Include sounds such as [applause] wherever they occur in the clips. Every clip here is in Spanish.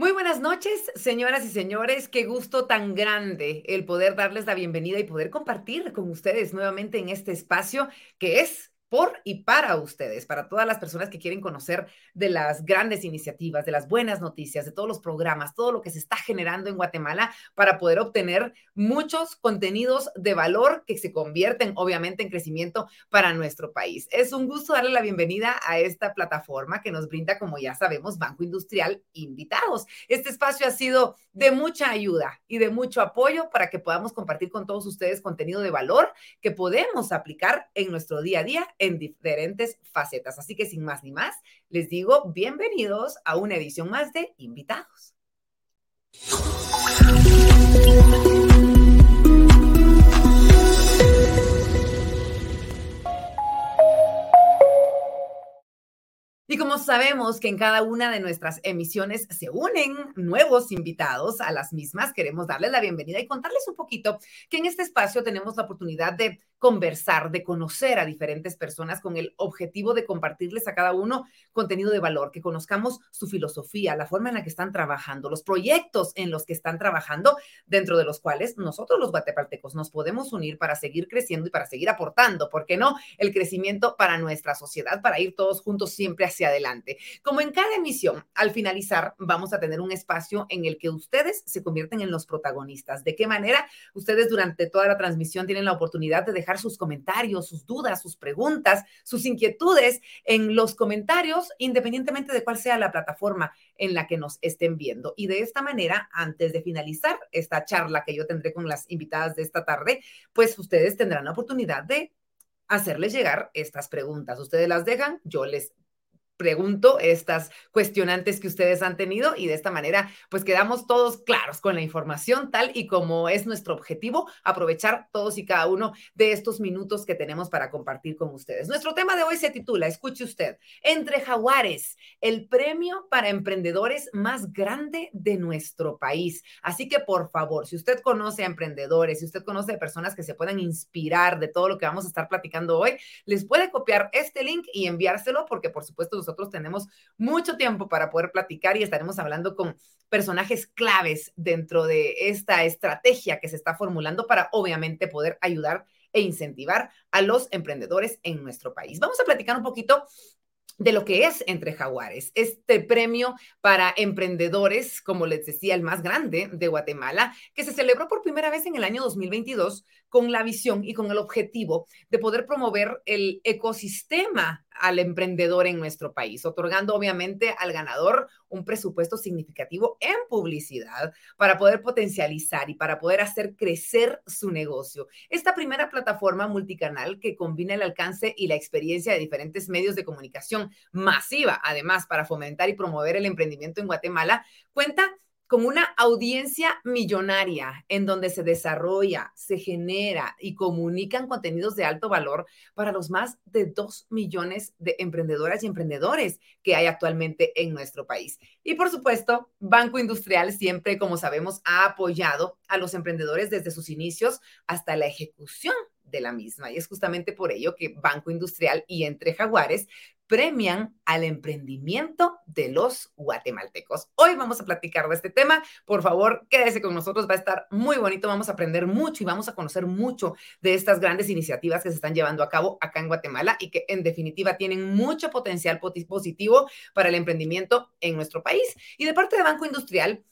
Muy buenas noches, señoras y señores. Qué gusto tan grande el poder darles la bienvenida y poder compartir con ustedes nuevamente en este espacio que es por y para ustedes, para todas las personas que quieren conocer de las grandes iniciativas, de las buenas noticias, de todos los programas, todo lo que se está generando en Guatemala para poder obtener muchos contenidos de valor que se convierten obviamente en crecimiento para nuestro país. Es un gusto darle la bienvenida a esta plataforma que nos brinda, como ya sabemos, Banco Industrial Invitados. Este espacio ha sido de mucha ayuda y de mucho apoyo para que podamos compartir con todos ustedes contenido de valor que podemos aplicar en nuestro día a día en diferentes facetas. Así que sin más ni más, les digo bienvenidos a una edición más de Invitados. Y como sabemos que en cada una de nuestras emisiones se unen nuevos invitados a las mismas, queremos darles la bienvenida y contarles un poquito que en este espacio tenemos la oportunidad de conversar, de conocer a diferentes personas con el objetivo de compartirles a cada uno contenido de valor, que conozcamos su filosofía, la forma en la que están trabajando, los proyectos en los que están trabajando, dentro de los cuales nosotros los guatepaltecos nos podemos unir para seguir creciendo y para seguir aportando, ¿por qué no? El crecimiento para nuestra sociedad, para ir todos juntos siempre hacia adelante. Como en cada emisión, al finalizar, vamos a tener un espacio en el que ustedes se convierten en los protagonistas. ¿De qué manera? Ustedes durante toda la transmisión tienen la oportunidad de dejar sus comentarios, sus dudas, sus preguntas, sus inquietudes en los comentarios, independientemente de cuál sea la plataforma en la que nos estén viendo. Y de esta manera, antes de finalizar esta charla que yo tendré con las invitadas de esta tarde, pues ustedes tendrán la oportunidad de hacerles llegar estas preguntas. Ustedes las dejan, yo les pregunto estas cuestionantes que ustedes han tenido y de esta manera pues quedamos todos claros con la información tal y como es nuestro objetivo, aprovechar todos y cada uno de estos minutos que tenemos para compartir con ustedes. Nuestro tema de hoy se titula, escuche usted, Entre Jaguares, el premio para emprendedores más grande de nuestro país. Así que por favor, si usted conoce a emprendedores, si usted conoce a personas que se puedan inspirar de todo lo que vamos a estar platicando hoy, les puede copiar este link y enviárselo porque por supuesto nosotros tenemos mucho tiempo para poder platicar y estaremos hablando con personajes claves dentro de esta estrategia que se está formulando para obviamente poder ayudar e incentivar a los emprendedores en nuestro país. Vamos a platicar un poquito de lo que es Entre Jaguares, este premio para emprendedores, como les decía, el más grande de Guatemala, que se celebró por primera vez en el año 2022 con la visión y con el objetivo de poder promover el ecosistema al emprendedor en nuestro país, otorgando obviamente al ganador un presupuesto significativo en publicidad para poder potencializar y para poder hacer crecer su negocio. Esta primera plataforma multicanal que combina el alcance y la experiencia de diferentes medios de comunicación masiva, además para fomentar y promover el emprendimiento en Guatemala, cuenta con una audiencia millonaria en donde se desarrolla, se genera y comunican contenidos de alto valor para los más de dos millones de emprendedoras y emprendedores que hay actualmente en nuestro país. Y por supuesto, Banco Industrial siempre, como sabemos, ha apoyado a los emprendedores desde sus inicios hasta la ejecución de la misma. Y es justamente por ello que Banco Industrial y Entre Jaguares premian al emprendimiento de los guatemaltecos. Hoy vamos a platicar de este tema. Por favor, quédese con nosotros, va a estar muy bonito, vamos a aprender mucho y vamos a conocer mucho de estas grandes iniciativas que se están llevando a cabo acá en Guatemala y que en definitiva tienen mucho potencial positivo para el emprendimiento en nuestro país. Y de parte de Banco Industrial,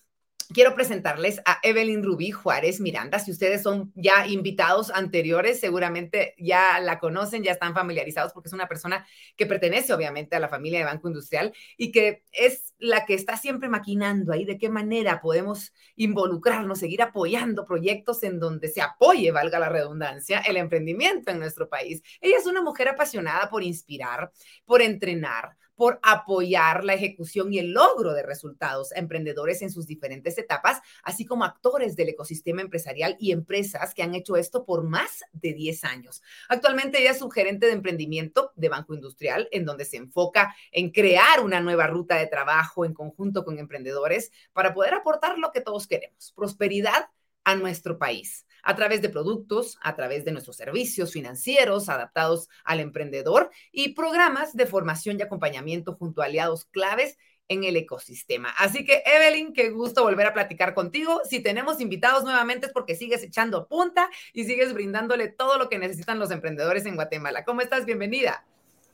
quiero presentarles a Evelyn Rubí Juárez Miranda. Si ustedes son ya invitados anteriores, seguramente ya la conocen, ya están familiarizados porque es una persona que pertenece obviamente a la familia de Banco Industrial y que es la que está siempre maquinando ahí de qué manera podemos involucrarnos, seguir apoyando proyectos en donde se apoye, valga la redundancia, el emprendimiento en nuestro país. Ella es una mujer apasionada por inspirar, por entrenar, por apoyar la ejecución y el logro de resultados a emprendedores en sus diferentes etapas, así como actores del ecosistema empresarial y empresas que han hecho esto por más de 10 años. Actualmente ella es su gerente de emprendimiento de Banco Industrial, en donde se enfoca en crear una nueva ruta de trabajo en conjunto con emprendedores para poder aportar lo que todos queremos, prosperidad a nuestro país a través de productos, a través de nuestros servicios financieros adaptados al emprendedor y programas de formación y acompañamiento junto a aliados claves en el ecosistema. Así que, Evelyn, qué gusto volver a platicar contigo. Si tenemos invitados nuevamente es porque sigues echando punta y sigues brindándole todo lo que necesitan los emprendedores en Guatemala. ¿Cómo estás? Bienvenida.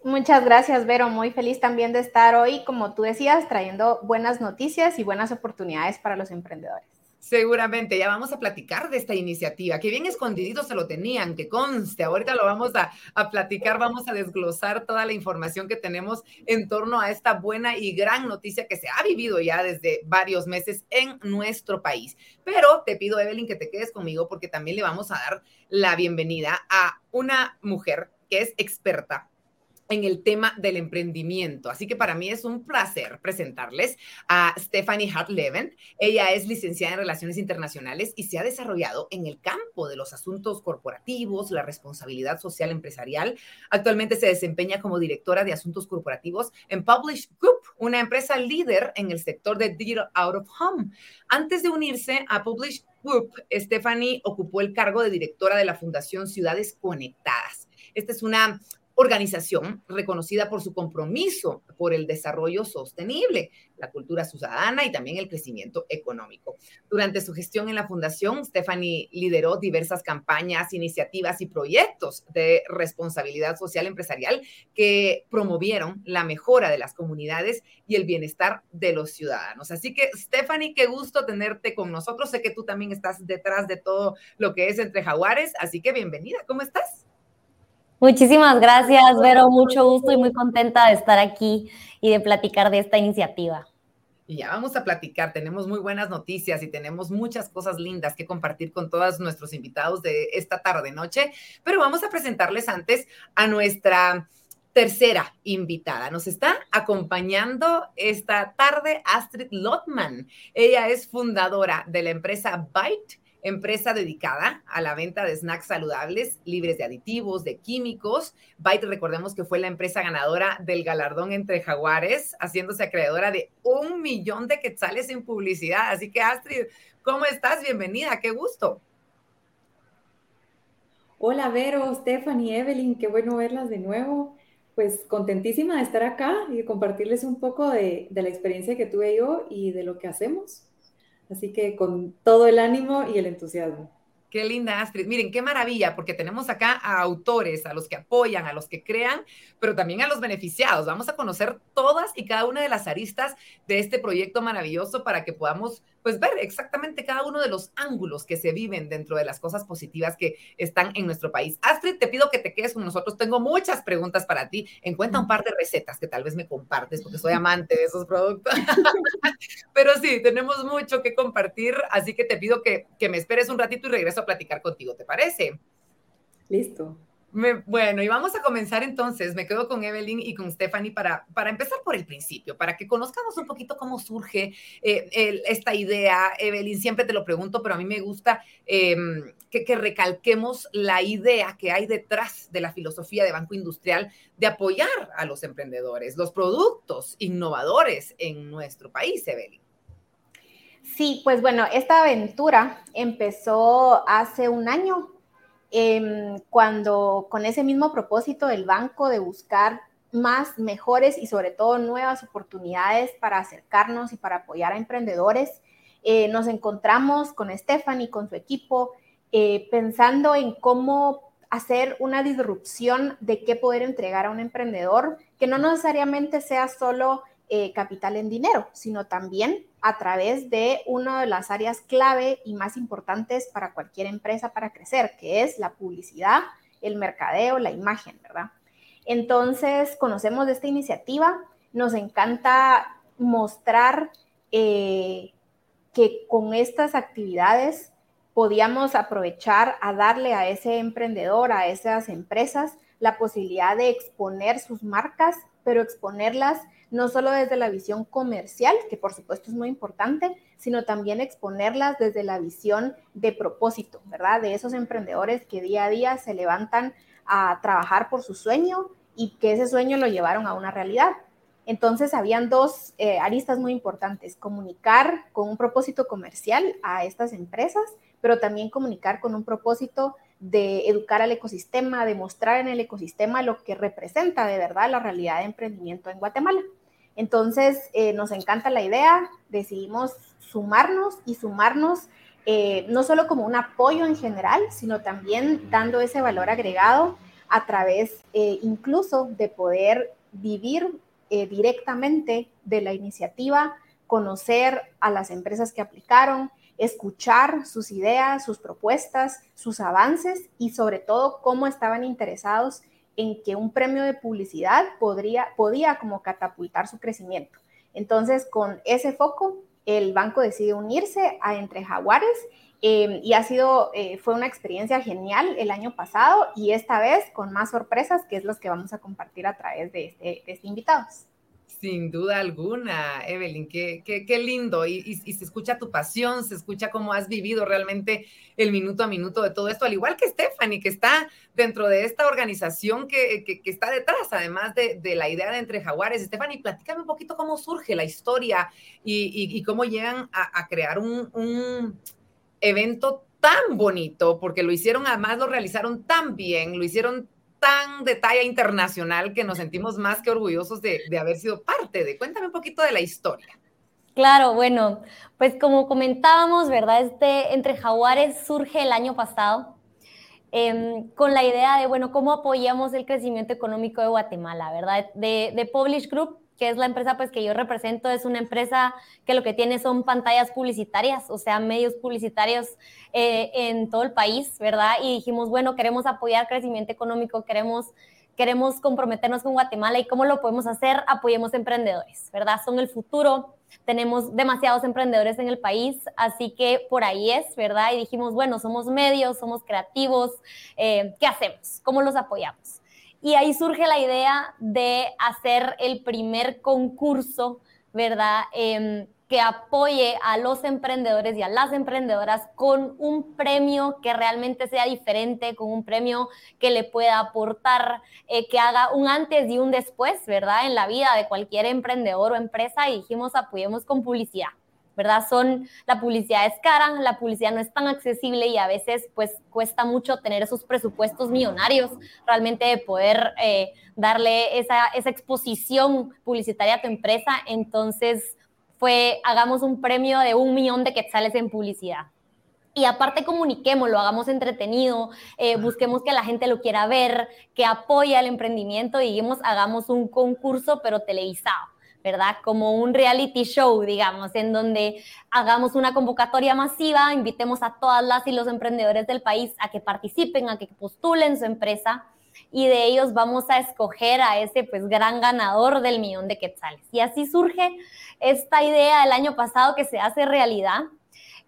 Muchas gracias, Vero. Muy feliz también de estar hoy, como tú decías, trayendo buenas noticias y buenas oportunidades para los emprendedores. Seguramente, ya vamos a platicar de esta iniciativa, que bien escondidito se lo tenían, que conste, ahorita lo vamos a, a, platicar, vamos a desglosar toda la información que tenemos en torno a esta buena y gran noticia que se ha vivido ya desde varios meses en nuestro país. Pero te pido, Evelyn, que te quedes conmigo porque también le vamos a dar la bienvenida a una mujer que es experta en el tema del emprendimiento. Así que para mí es un placer presentarles a Stephanie Hartleben. Ella es licenciada en Relaciones Internacionales y se ha desarrollado en el campo de los asuntos corporativos, la responsabilidad social empresarial. Actualmente se desempeña como directora de asuntos corporativos en Publish Group, una empresa líder en el sector de Digital Out of Home. Antes de unirse a Publish Group, Stephanie ocupó el cargo de directora de la Fundación Ciudades Conectadas. Esta es una organización reconocida por su compromiso por el desarrollo sostenible, la cultura ciudadana y también el crecimiento económico. Durante su gestión en la fundación, Stephanie lideró diversas campañas, iniciativas y proyectos de responsabilidad social empresarial que promovieron la mejora de las comunidades y el bienestar de los ciudadanos. Así que, Stephanie, qué gusto tenerte con nosotros. Sé que tú también estás detrás de todo lo que es entre jaguares, así que bienvenida. ¿Cómo estás? Muchísimas gracias, Vero. Mucho gusto y muy contenta de estar aquí y de platicar de esta iniciativa. Y ya vamos a platicar, tenemos muy buenas noticias y tenemos muchas cosas lindas que compartir con todos nuestros invitados de esta tarde noche, pero vamos a presentarles antes a nuestra tercera invitada. Nos está acompañando esta tarde Astrid Lotman. Ella es fundadora de la empresa Byte empresa dedicada a la venta de snacks saludables, libres de aditivos, de químicos. Byte, recordemos que fue la empresa ganadora del galardón entre jaguares, haciéndose acreedora de un millón de quetzales en publicidad. Así que Astrid, ¿cómo estás? Bienvenida, qué gusto. Hola Vero, Stephanie, Evelyn, qué bueno verlas de nuevo. Pues contentísima de estar acá y de compartirles un poco de, de la experiencia que tuve yo y de lo que hacemos. Así que con todo el ánimo y el entusiasmo. Qué linda, Astrid. Miren, qué maravilla, porque tenemos acá a autores, a los que apoyan, a los que crean, pero también a los beneficiados. Vamos a conocer todas y cada una de las aristas de este proyecto maravilloso para que podamos pues ver exactamente cada uno de los ángulos que se viven dentro de las cosas positivas que están en nuestro país. Astrid, te pido que te quedes con nosotros. Tengo muchas preguntas para ti. Encuentra un par de recetas que tal vez me compartes porque soy amante de esos productos. [laughs] Pero sí, tenemos mucho que compartir, así que te pido que, que me esperes un ratito y regreso a platicar contigo, ¿te parece? Listo bueno, y vamos a comenzar entonces. Me quedo con Evelyn y con Stephanie para, para empezar por el principio, para que conozcamos un poquito cómo surge eh, esta idea. Evelyn, siempre te lo pregunto, pero a mí me gusta em, que, que, recalquemos la idea que hay detrás de la filosofía de Banco Industrial de apoyar a los emprendedores, los productos innovadores en nuestro país, Evelyn. Sí, pues bueno, esta aventura empezó hace un año Em, cuando con ese mismo propósito del banco de buscar más, mejores y sobre todo nuevas oportunidades para acercarnos y para apoyar a emprendedores, eh, nos encontramos con Stephanie, con su equipo, eh, pensando en cómo hacer una disrupción de qué poder entregar a un emprendedor, que no necesariamente sea solo eh, capital en dinero, sino también a través de una de las áreas clave y más importantes para cualquier empresa para crecer, que es la publicidad, el mercadeo, la imagen, ¿verdad? Entonces, conocemos de esta iniciativa, nos encanta mostrar eh, que con estas actividades podíamos aprovechar a darle a ese emprendedor, a esas empresas, la posibilidad de exponer sus marcas, pero exponerlas no solo desde la visión comercial, que por supuesto es muy importante, sino también exponerlas desde la visión de propósito, ¿verdad? De esos emprendedores que día a día se levantan a trabajar por su sueño y que ese sueño lo llevaron a una realidad. Entonces, habían dos eh, aristas muy importantes, comunicar con un propósito comercial a estas empresas, pero también comunicar con un propósito de educar al ecosistema, de mostrar en el ecosistema lo que representa de verdad la realidad de emprendimiento en Guatemala. Entonces, eh, nos encanta la idea, decidimos sumarnos y sumarnos eh, no solo como un apoyo en general, sino también dando ese valor agregado a través eh, incluso de poder vivir directamente de la iniciativa, conocer a las empresas que aplicaron, escuchar sus ideas, sus propuestas, sus avances y sobre todo cómo estaban interesados en que un premio de publicidad podría, podía como catapultar su crecimiento. Entonces, con ese foco, el banco decide unirse a Entre Jaguares em, y ha sido, eh, fue una experiencia genial el año pasado y esta vez con más sorpresas, que es los que vamos a compartir a través de este, de este invitados. Sin duda alguna, Evelyn, qué, lindo. Y, se escucha tu pasión, se escucha cómo has vivido realmente el minuto a minuto de todo esto, al igual que Stephanie, que está dentro de esta organización que, está detrás, además de, la idea de Entre Jaguares. Stephanie, platícame un poquito cómo surge la historia y, cómo llegan a, a crear un, un evento tan bonito, porque lo hicieron, además lo realizaron tan bien, lo hicieron tan de talla internacional que nos sentimos más que orgullosos de, haber sido parte de. Cuéntame un poquito de la historia. Claro, bueno, pues como comentábamos, ¿verdad? Este Entre Jaguares surge el año pasado em, con la idea de, bueno, cómo apoyamos el crecimiento económico de Guatemala, ¿verdad? De, de Publish Group que es la empresa pues que yo represento, es una empresa que lo que tiene son pantallas publicitarias, o sea, medios publicitarios eh, en todo el país, ¿verdad? Y dijimos, bueno, queremos apoyar crecimiento económico, queremos, queremos comprometernos con Guatemala y cómo lo podemos hacer, apoyemos emprendedores, ¿verdad? Son el futuro, tenemos demasiados emprendedores en el país, así que por ahí es, ¿verdad? Y dijimos, bueno, somos medios, somos creativos, eh, ¿qué hacemos? ¿Cómo los apoyamos? Y ahí surge la idea de hacer el primer concurso, ¿verdad? Em, que apoye a los emprendedores y a las emprendedoras con un premio que realmente sea diferente, con un premio que le pueda aportar, eh, que haga un antes y un después, ¿verdad? En la vida de cualquier emprendedor o empresa y dijimos apoyemos con publicidad. ¿Verdad? Son, la publicidad es cara, la publicidad no es tan accesible y a veces pues cuesta mucho tener esos presupuestos millonarios realmente de poder eh, darle esa, esa exposición publicitaria a tu empresa. Entonces fue, hagamos un premio de un millón de quetzales en publicidad. Y aparte comuniquemos, lo hagamos entretenido, eh, busquemos que la gente lo quiera ver, que apoye al emprendimiento y digamos, hagamos un concurso pero televisado. ¿Verdad? Como un reality show, digamos, en donde hagamos una convocatoria masiva, invitemos a todas las y los emprendedores del país a que participen, a que postulen su empresa y de ellos vamos a escoger a ese pues gran ganador del millón de quetzales. Y así surge esta idea el año pasado que se hace realidad.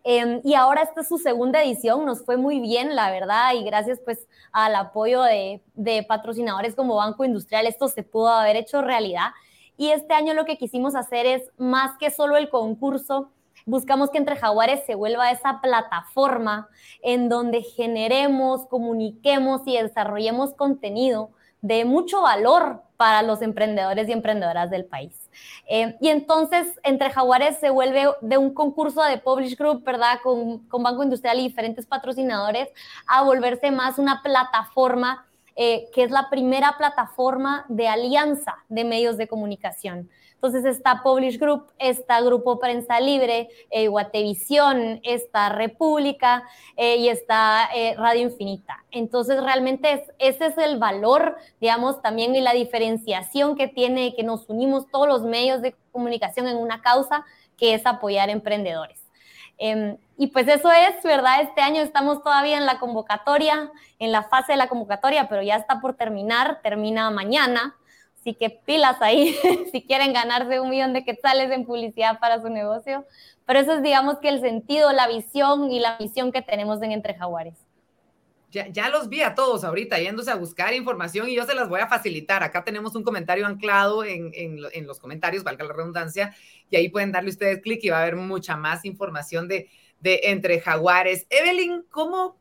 Em, y ahora esta es su segunda edición, nos fue muy bien, la verdad, y gracias pues al apoyo de, de patrocinadores como Banco Industrial, esto se pudo haber hecho realidad. Y este año lo que quisimos hacer es, más que solo el concurso, buscamos que Entre Jaguares se vuelva esa plataforma en donde generemos, comuniquemos y desarrollemos contenido de mucho valor para los emprendedores y emprendedoras del país. Eh, y entonces, Entre Jaguares se vuelve de un concurso de Publish Group, ¿verdad? Con, con Banco Industrial y diferentes patrocinadores, a volverse más una plataforma eh, que es la primera plataforma de alianza de medios de comunicación. Entonces está Publish Group, está Grupo Prensa Libre, eh, Guatevisión, está República eh, y está eh, Radio Infinita. Entonces realmente ese es el valor, digamos, también y la diferenciación que tiene que nos unimos todos los medios de comunicación en una causa que es apoyar emprendedores. Em, y pues eso es, ¿verdad? Este año estamos todavía en la convocatoria, en la fase de la convocatoria, pero ya está por terminar, termina mañana. Así que pilas ahí [laughs] si quieren ganarse un millón de quetzales en publicidad para su negocio. Pero eso es, digamos, que el sentido, la visión y la misión que tenemos en Entre Jaguares. Ya, los vi a todos ahorita yéndose a buscar información y yo se las voy a facilitar. Acá tenemos un comentario anclado en, en los comentarios, valga la redundancia, y ahí pueden darle ustedes clic y va a haber mucha más información de, de Entre Jaguares. Evelyn, ¿cómo?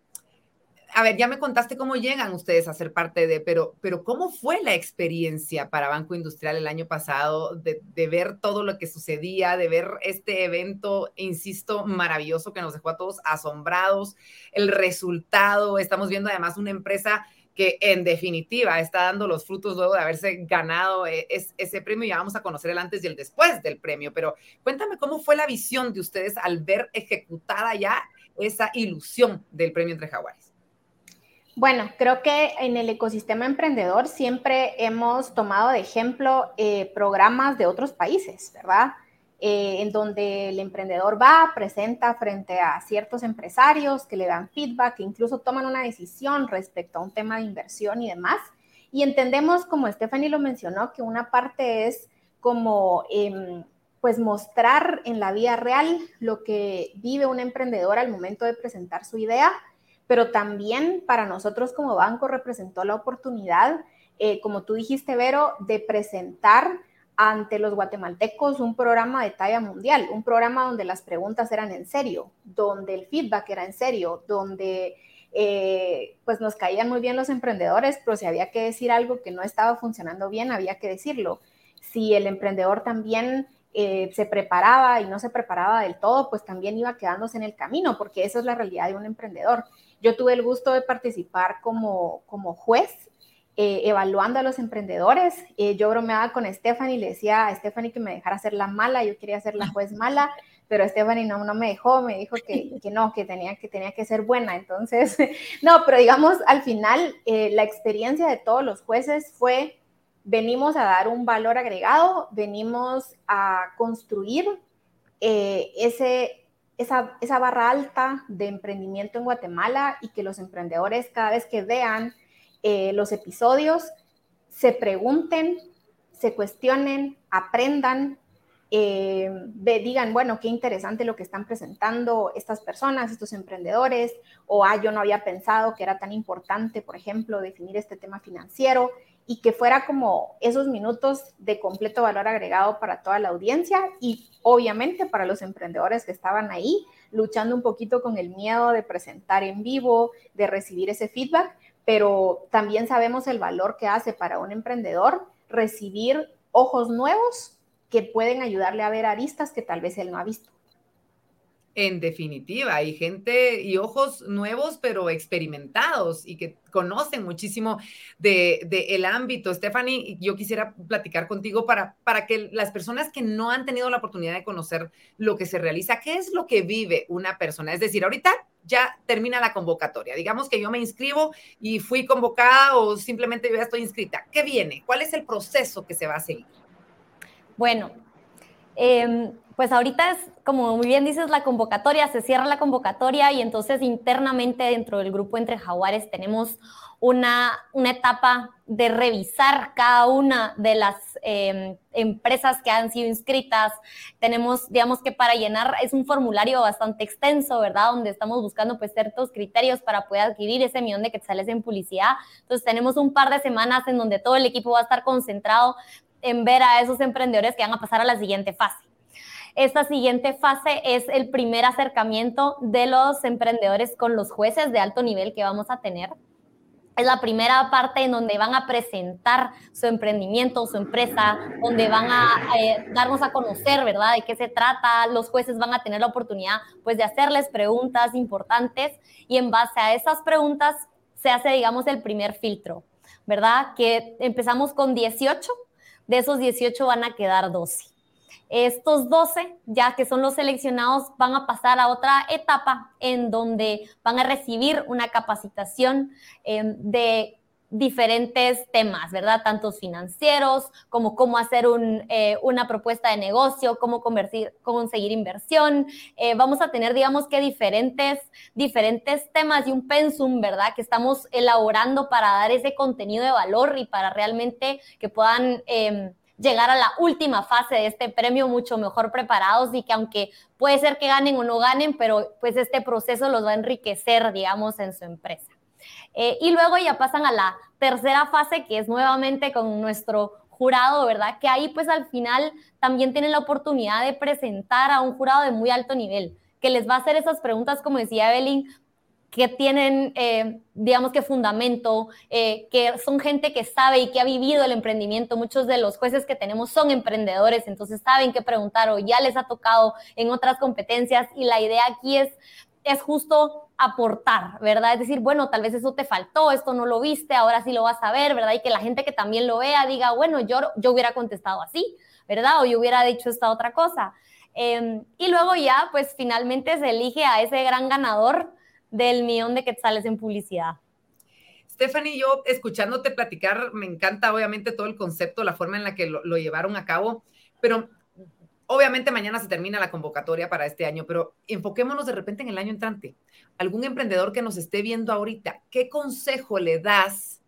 A ver, ya me contaste cómo llegan ustedes a ser parte de, pero, pero ¿cómo fue la experiencia para Banco Industrial el año pasado de, de ver todo lo que sucedía, de ver este evento, insisto, maravilloso que nos dejó a todos asombrados, el resultado, estamos viendo además una empresa que en definitiva está dando los frutos luego de haberse ganado eh, ese premio. Ya vamos a conocer el antes y el después del premio, pero cuéntame cómo fue la visión de ustedes al ver ejecutada ya esa ilusión del premio entre jaguares. Bueno, creo que en el ecosistema emprendedor siempre hemos tomado de ejemplo eh, programas de otros países, ¿verdad? Eh, en donde el emprendedor va, presenta frente a ciertos empresarios que le dan feedback, que incluso toman una decisión respecto a un tema de inversión y demás. Y entendemos, como Stephanie lo mencionó, que una parte es como em, pues mostrar en la vida real lo que vive un emprendedor al momento de presentar su idea, pero también para nosotros como banco representó la oportunidad, eh, como tú dijiste, Vero, de presentar ante los guatemaltecos un programa de talla mundial, un programa donde las preguntas eran en serio, donde el feedback era en serio, donde eh, pues nos caían muy bien los emprendedores, pero si había que decir algo que no estaba funcionando bien, había que decirlo. Si el emprendedor también eh, se preparaba y no se preparaba del todo, pues también iba quedándose en el camino, porque esa es la realidad de un emprendedor. Yo tuve el gusto de participar como, como juez eh, evaluando a los emprendedores. Eh, yo bromeaba con Stephanie le decía a Stephanie que me dejara ser la mala, yo quería ser la juez mala, pero Stephanie no, me dejó, me dijo que, que no, que tenía, que tenía que ser buena. Entonces, [laughs] no, pero digamos, al final, eh, la experiencia de todos los jueces fue, venimos a dar un valor agregado, venimos a construir ese, esa, esa barra alta de emprendimiento en Guatemala y que los emprendedores cada vez que vean eh, los episodios, se pregunten, se cuestionen, aprendan, eh, digan, bueno, qué interesante lo que están presentando estas personas, estos emprendedores, o, ah, yo no había pensado que era tan importante, por ejemplo, definir este tema financiero y que fuera como esos minutos de completo valor agregado para toda la audiencia y obviamente para los emprendedores que estaban ahí luchando un poquito con el miedo de presentar en vivo, de recibir ese feedback, pero también sabemos el valor que hace para un emprendedor recibir ojos nuevos que pueden ayudarle a ver aristas que tal vez él no ha visto. En definitiva, hay gente y ojos nuevos, pero experimentados y que conocen muchísimo de, el ámbito. Stephanie, yo quisiera platicar contigo para, para que las personas que no han tenido la oportunidad de conocer lo que se realiza, ¿qué es lo que vive una persona? Es decir, ahorita ya termina la convocatoria. Digamos que yo me inscribo y fui convocada o simplemente yo ya estoy inscrita. ¿Qué viene? ¿Cuál es el proceso que se va a seguir? Bueno, eh, pues ahorita es, como muy bien dices, la convocatoria, se cierra la convocatoria y entonces internamente dentro del grupo Entre Jaguares tenemos una, una etapa de revisar cada una de las em, empresas que han sido inscritas. Tenemos, digamos que para llenar, es un formulario bastante extenso, ¿verdad? Donde estamos buscando pues ciertos criterios para poder adquirir ese millón de quetzales en publicidad. Entonces tenemos un par de semanas en donde todo el equipo va a estar concentrado en ver a esos emprendedores que van a pasar a la siguiente fase. Esta siguiente fase es el primer acercamiento de los emprendedores con los jueces de alto nivel que vamos a tener. Es la primera parte en donde van a presentar su emprendimiento, su empresa, donde van a eh, darnos a conocer, ¿verdad?, de qué se trata. Los jueces van a tener la oportunidad, pues, de hacerles preguntas importantes y en base a esas preguntas se hace, digamos, el primer filtro, ¿verdad? Que empezamos con 18, de esos 18 van a quedar 12. Estos 12, ya que son los seleccionados, van a pasar a otra etapa en donde van a recibir una capacitación em, de diferentes temas, ¿verdad? Tantos financieros, como cómo hacer eh, una propuesta de negocio, cómo conseguir inversión. Eh, vamos a tener, digamos que diferentes, diferentes temas y un pensum, ¿verdad? Que estamos elaborando para dar ese contenido de valor y para realmente que puedan em, llegar a la última fase de este premio mucho mejor preparados y que aunque puede ser que ganen o no ganen, pero pues este proceso los va a enriquecer, digamos, en su empresa. Eh, y luego ya pasan a la tercera fase, que es nuevamente con nuestro jurado, ¿verdad? Que ahí pues al final también tienen la oportunidad de presentar a un jurado de muy alto nivel, que les va a hacer esas preguntas, como decía Evelyn, que tienen, eh, digamos que fundamento, eh, que son gente que sabe y que ha vivido el emprendimiento. Muchos de los jueces que tenemos son emprendedores, entonces saben qué preguntar o ya les ha tocado en otras competencias y la idea aquí es es justo aportar, ¿verdad? Es decir, bueno, tal vez eso te faltó, esto no lo viste, ahora sí lo vas a ver, ¿verdad? Y que la gente que también lo vea diga, bueno, yo, yo hubiera contestado así, ¿verdad? O yo hubiera dicho esta otra cosa. Em, y luego ya, pues finalmente se elige a ese gran ganador del millón de quetzales en publicidad. Stephanie, yo escuchándote platicar, me encanta obviamente todo el concepto, la forma en la que lo, lo llevaron a cabo, pero Obviamente mañana se termina la convocatoria para este año, pero enfoquémonos de repente en el año entrante. Algún emprendedor que nos esté viendo ahorita, ¿qué consejo le das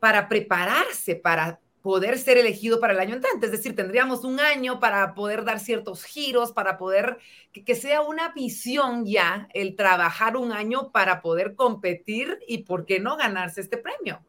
para prepararse para poder ser elegido para el año entrante? Es decir, tendríamos un año para poder dar ciertos giros, para poder que, que sea una visión ya el trabajar un año para poder competir y, ¿por qué no ganarse este premio?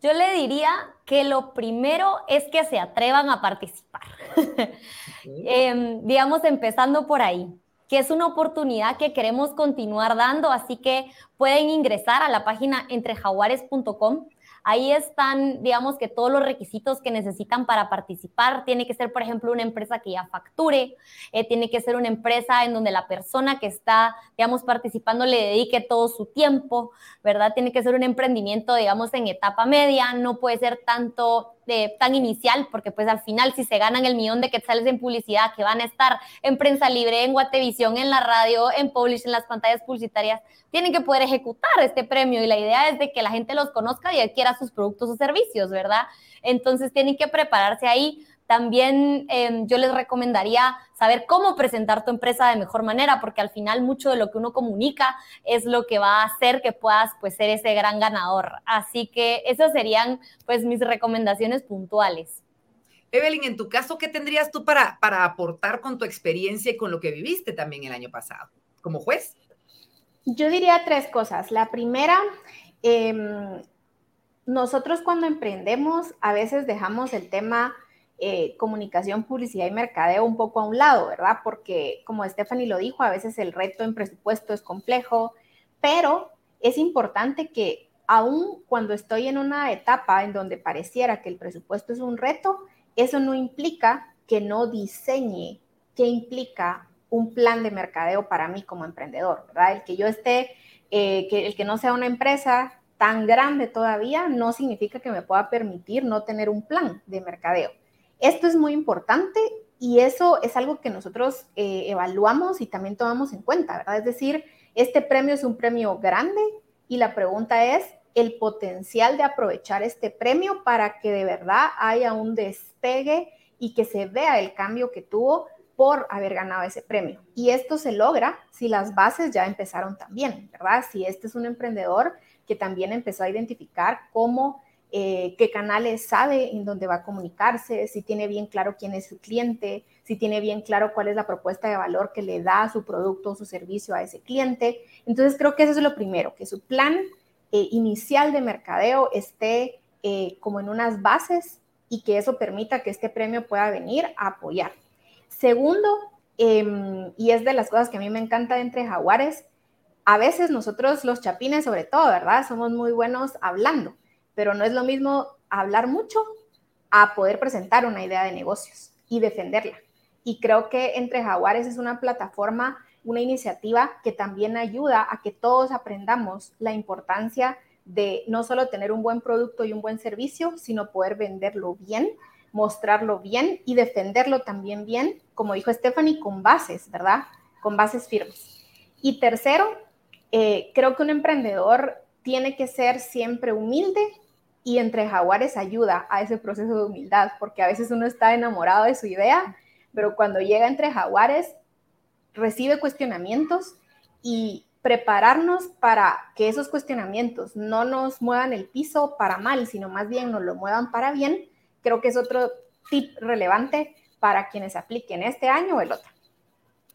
Yo le diría que lo primero es que se atrevan a participar. [laughs] Em, digamos, empezando por ahí, que es una oportunidad que queremos continuar dando, así que pueden ingresar a la página entrejaguares.com Ahí están, digamos que todos los requisitos que necesitan para participar. Tiene que ser, por ejemplo, una empresa que ya facture, eh, tiene que ser una empresa en donde la persona que está, digamos, participando le dedique todo su tiempo, ¿verdad? Tiene que ser un emprendimiento, digamos, en etapa media, no puede ser tanto de, tan inicial, porque pues al final si se ganan el millón de quetzales en publicidad que van a estar en prensa libre, en Guatevisión, en la radio, en Publish, en las pantallas publicitarias, tienen que poder ejecutar este premio y la idea es de que la gente los conozca y adquiera sus productos o servicios, ¿verdad? Entonces tienen que prepararse ahí también em, yo les recomendaría saber cómo presentar tu empresa de mejor manera, porque al final mucho de lo que uno comunica es lo que va a hacer que puedas pues, ser ese gran ganador. Así que esas serían pues mis recomendaciones puntuales. Evelyn, en tu caso, ¿qué tendrías tú para, para aportar con tu experiencia y con lo que viviste también el año pasado como juez? Yo diría tres cosas. La primera, em, nosotros cuando emprendemos a veces dejamos el tema eh, comunicación, publicidad y mercadeo un poco a un lado, ¿verdad? Porque como Stephanie lo dijo, a veces el reto en presupuesto es complejo, pero es importante que aún cuando estoy en una etapa en donde pareciera que el presupuesto es un reto, eso no implica que no diseñe qué implica un plan de mercadeo para mí como emprendedor, ¿verdad? El que yo esté, eh, que el que no sea una empresa tan grande todavía, no significa que me pueda permitir no tener un plan de mercadeo. Esto es muy importante y eso es algo que nosotros eh, evaluamos y también tomamos en cuenta, ¿verdad? Es decir, este premio es un premio grande y la pregunta es el potencial de aprovechar este premio para que de verdad haya un despegue y que se vea el cambio que tuvo por haber ganado ese premio. Y esto se logra si las bases ya empezaron también, ¿verdad? Si este es un emprendedor que también empezó a identificar cómo eh, qué canales sabe en dónde va a comunicarse, si tiene bien claro quién es su cliente, si tiene bien claro cuál es la propuesta de valor que le da su producto o su servicio a ese cliente. Entonces creo que eso es lo primero, que su plan eh, inicial de mercadeo esté eh, como en unas bases y que eso permita que este premio pueda venir a apoyar. Segundo, em, y es de las cosas que a mí me encanta entre jaguares, a veces nosotros los chapines sobre todo, ¿verdad? Somos muy buenos hablando pero no es lo mismo hablar mucho a poder presentar una idea de negocios y defenderla. Y creo que Entre Jaguares es una plataforma, una iniciativa que también ayuda a que todos aprendamos la importancia de no solo tener un buen producto y un buen servicio, sino poder venderlo bien, mostrarlo bien y defenderlo también bien, como dijo Stephanie, con bases, ¿verdad? Con bases firmes. Y tercero, eh, creo que un emprendedor tiene que ser siempre humilde y entre jaguares ayuda a ese proceso de humildad, porque a veces uno está enamorado de su idea, pero cuando llega entre jaguares recibe cuestionamientos y prepararnos para que esos cuestionamientos no nos muevan el piso para mal, sino más bien nos lo muevan para bien, creo que es otro tip relevante para quienes apliquen este año o el otro.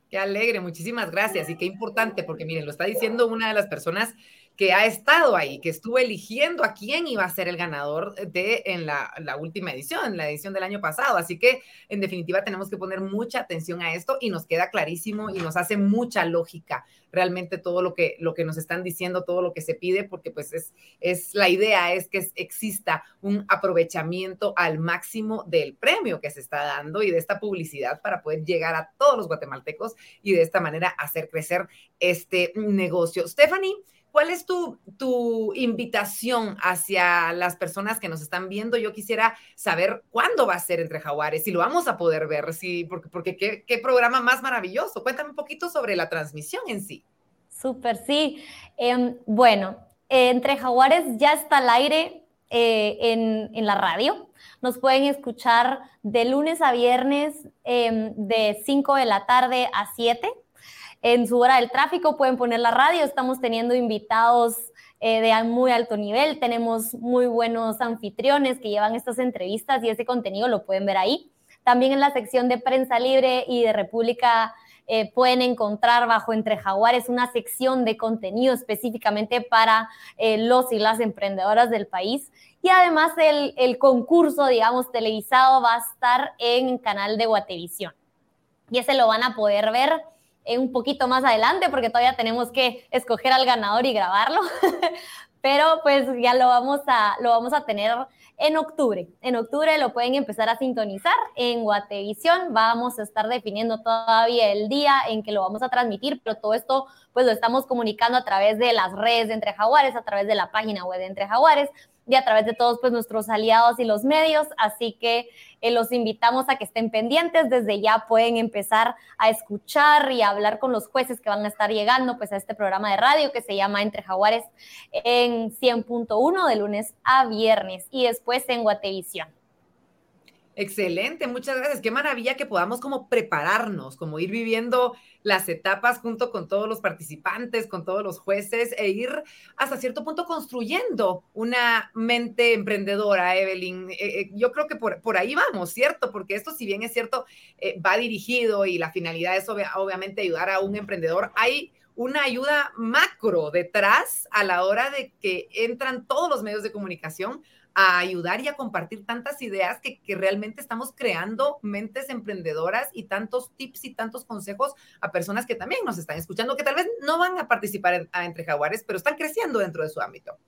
Qué alegre, muchísimas gracias y qué importante, porque miren, lo está diciendo una de las personas que ha estado ahí, que estuvo eligiendo a quién iba a ser el ganador de en la, última edición, en la edición del año pasado. Así que, en definitiva, tenemos que poner mucha atención a esto y nos queda clarísimo y nos hace mucha lógica realmente todo lo que, lo que nos están diciendo, todo lo que se pide, porque pues es, es la idea es que exista un aprovechamiento al máximo del premio que se está dando y de esta publicidad para poder llegar a todos los guatemaltecos y de esta manera hacer crecer este negocio. Stephanie. ¿Cuál es tu, tu, invitación hacia las personas que nos están viendo? Yo quisiera saber cuándo va a ser entre jaguares, si lo vamos a poder ver, sí, porque, porque qué, qué programa más maravilloso. Cuéntame un poquito sobre la transmisión en sí. Súper, sí. Em, bueno, entre jaguares ya está al aire eh, en, en, la radio. Nos pueden escuchar de lunes a viernes em, de 5 de la tarde a 7 en su hora del tráfico pueden poner la radio. Estamos teniendo invitados eh, de muy alto nivel. Tenemos muy buenos anfitriones que llevan estas entrevistas y ese contenido lo pueden ver ahí. También en la sección de prensa libre y de República eh, pueden encontrar bajo Entre Jaguares una sección de contenido específicamente para eh, los y las emprendedoras del país. Y además el, el concurso, digamos, televisado va a estar en canal de Guatevisión. Y ese lo van a poder ver un poquito más adelante porque todavía tenemos que escoger al ganador y grabarlo, [laughs] pero pues ya lo vamos a, lo vamos a tener en octubre. En octubre lo pueden empezar a sintonizar en Guatevisión. Vamos a estar definiendo todavía el día en que lo vamos a transmitir, pero todo esto pues lo estamos comunicando a través de las redes de Entre Jaguares, a través de la página web de Entre Jaguares y a través de todos pues, nuestros aliados y los medios. Así que eh, los invitamos a que estén pendientes. Desde ya pueden empezar a escuchar y a hablar con los jueces que van a estar llegando pues, a este programa de radio que se llama Entre Jaguares en 100.1 de lunes a viernes y después en Guatevisión. Excelente, muchas gracias. Qué maravilla que podamos como prepararnos, como ir viviendo las etapas junto con todos los participantes, con todos los jueces e ir hasta cierto punto construyendo una mente emprendedora, Evelyn. Eh, eh, yo creo que por, por, ahí vamos, ¿cierto? Porque esto, si bien es cierto, eh, va dirigido y la finalidad es obviamente ayudar a un emprendedor, hay una ayuda macro detrás a la hora de que entran todos los medios de comunicación a ayudar y a compartir tantas ideas que, realmente estamos creando mentes emprendedoras y tantos tips y tantos consejos a personas que también nos están escuchando, que tal vez no van a participar Entre Jaguares, pero están creciendo dentro de su ámbito.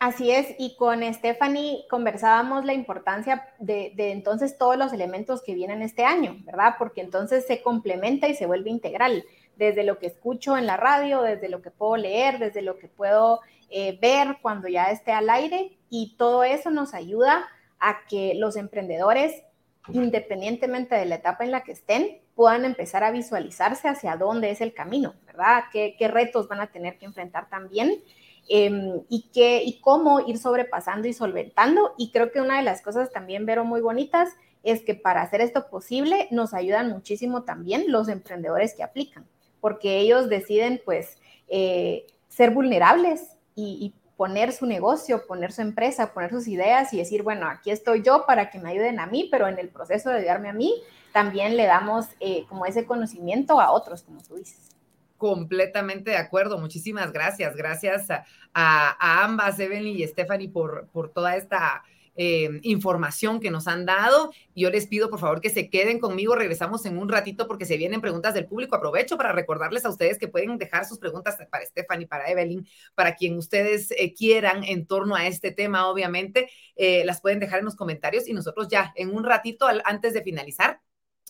Así es, y con Stephanie conversábamos la importancia de, de, entonces todos los elementos que vienen este año, ¿verdad? Porque entonces se complementa y se vuelve integral, desde lo que escucho en la radio, desde lo que puedo leer, desde lo que puedo eh, ver cuando ya esté al aire y todo eso nos ayuda a que los emprendedores, independientemente de la etapa en la que estén, puedan empezar a visualizarse hacia dónde es el camino, ¿verdad? ¿Qué, retos van a tener que enfrentar también? Em, y, qué, y cómo ir sobrepasando y solventando. Y creo que una de las cosas también, Vero, muy bonitas, es que para hacer esto posible nos ayudan muchísimo también los emprendedores que aplican, porque ellos deciden pues eh, ser vulnerables, y, poner su negocio, poner su empresa, poner sus ideas y decir, bueno, aquí estoy yo para que me ayuden a mí, pero en el proceso de ayudarme a mí, también le damos eh, como ese conocimiento a otros, como tú dices. Completamente de acuerdo. Muchísimas gracias. Gracias a, a, ambas, Evelyn y Stephanie, por, por toda esta eh, información que nos han dado. Yo les pido, por favor, que se queden conmigo. Regresamos en un ratito porque se vienen preguntas del público. Aprovecho para recordarles a ustedes que pueden dejar sus preguntas para Stephanie, para Evelyn, para quien ustedes eh, quieran en torno a este tema, obviamente. Eh, las pueden dejar en los comentarios y nosotros ya en un ratito, antes de finalizar,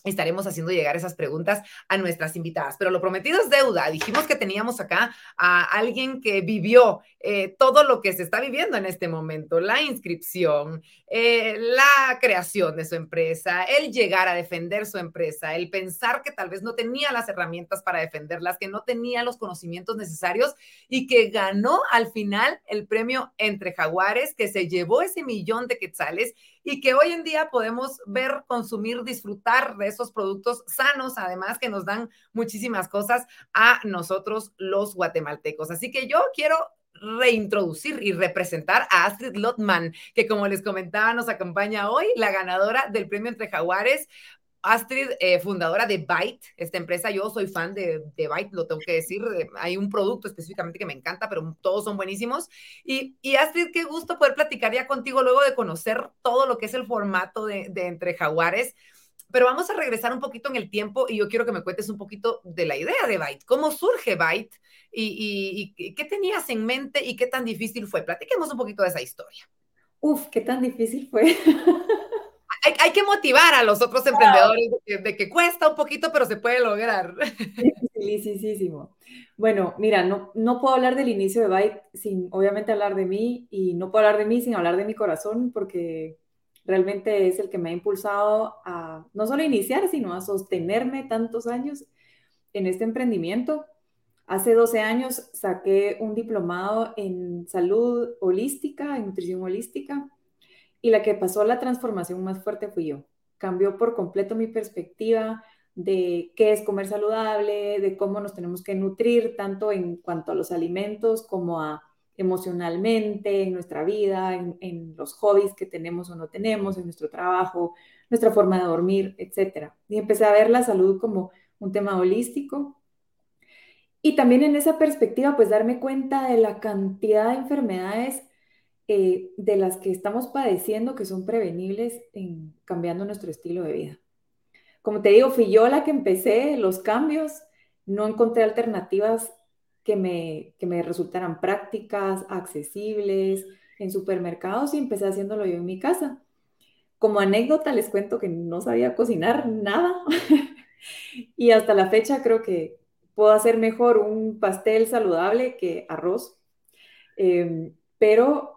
estaremos haciendo llegar esas preguntas a nuestras invitadas. Pero lo prometido es deuda. Dijimos que teníamos acá a alguien que vivió eh, todo lo que se está viviendo en este momento, la inscripción, eh, la creación de su empresa, el llegar a defender su empresa, el pensar que tal vez no tenía las herramientas para defenderlas, que no tenía los conocimientos necesarios y que ganó al final el premio entre jaguares, que se llevó ese millón de quetzales y que hoy en día podemos ver, consumir, disfrutar de esos productos sanos, además que nos dan muchísimas cosas a nosotros los guatemaltecos. Así que yo quiero reintroducir y representar a Astrid Lotman, que como les comentaba nos acompaña hoy, la ganadora del premio Entre Jaguares Astrid, eh, fundadora de Byte, esta empresa, yo soy fan de, de, Byte, lo tengo que decir, hay un producto específicamente que me encanta, pero todos son buenísimos. Y, y, Astrid, qué gusto poder platicar ya contigo luego de conocer todo lo que es el formato de, de Entre Jaguares. Pero vamos a regresar un poquito en el tiempo y yo quiero que me cuentes un poquito de la idea de Byte, cómo surge Byte y, y, y qué tenías en mente y qué tan difícil fue. Platiquemos un poquito de esa historia. Uf, qué tan difícil fue. [laughs] hay, hay, que motivar a los otros emprendedores de que, de que, cuesta un poquito, pero se puede lograr. Felicísimo. Bueno, mira, no, no puedo hablar del inicio de Byte sin obviamente hablar de mí y no puedo hablar de mí sin hablar de mi corazón porque realmente es el que me ha impulsado a no solo iniciar, sino a sostenerme tantos años en este emprendimiento. Hace 12 años saqué un diplomado en salud holística, en nutrición holística, y la que pasó la transformación más fuerte fui yo. Cambió por completo mi perspectiva de qué es comer saludable, de cómo nos tenemos que nutrir, tanto en cuanto a los alimentos como a emocionalmente, en nuestra vida, en, en los hobbies que tenemos o no tenemos, en nuestro trabajo, nuestra forma de dormir, etc. Y empecé a ver la salud como un tema holístico y también en esa perspectiva, pues darme cuenta de la cantidad de enfermedades eh, de las que estamos padeciendo que son prevenibles en cambiando nuestro estilo de vida. Como te digo, fui yo la que empecé los cambios, no encontré alternativas que me, que me resultaran prácticas, accesibles en supermercados y empecé haciéndolo yo en mi casa. Como anécdota les cuento que no sabía cocinar nada [laughs] y hasta la fecha creo que puedo hacer mejor un pastel saludable que arroz. Eh, pero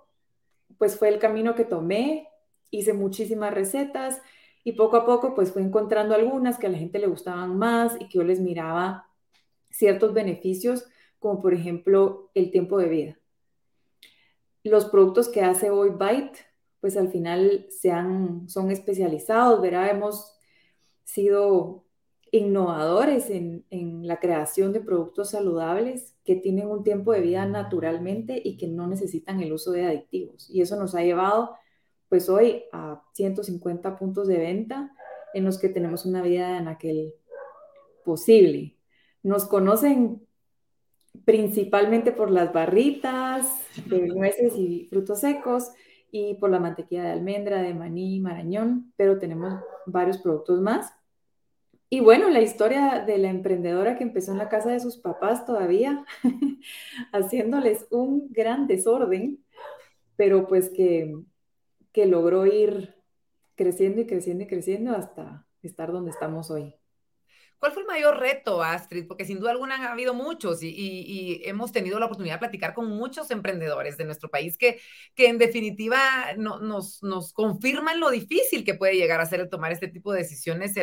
pues fue el camino que tomé, hice muchísimas recetas y poco a poco pues fui encontrando algunas que a la gente le gustaban más y que yo les miraba ciertos beneficios, como por ejemplo el tiempo de vida. Los productos que hace hoy Byte, pues al final se han, son especializados, ¿verdad? Hemos sido innovadores en, la creación de productos saludables que tienen un tiempo de vida naturalmente y que no necesitan el uso de aditivos. Y eso nos ha llevado, pues hoy, a 150 puntos de venta en los que tenemos una vida en aquel posible. Nos conocen principalmente por las barritas de nueces y frutos secos y por la mantequilla de almendra, de maní, marañón, pero tenemos varios productos más y bueno, la historia de la emprendedora que empezó en la casa de sus papás todavía, [laughs] haciéndoles un gran desorden, pero pues que, que logró ir creciendo y creciendo y creciendo hasta estar donde estamos hoy. ¿Cuál fue el mayor reto, Astrid? Porque sin duda alguna han habido muchos y, hemos tenido la oportunidad de platicar con muchos emprendedores de nuestro país que, que en definitiva no, nos, confirman lo difícil que puede llegar a ser el tomar este tipo de decisiones.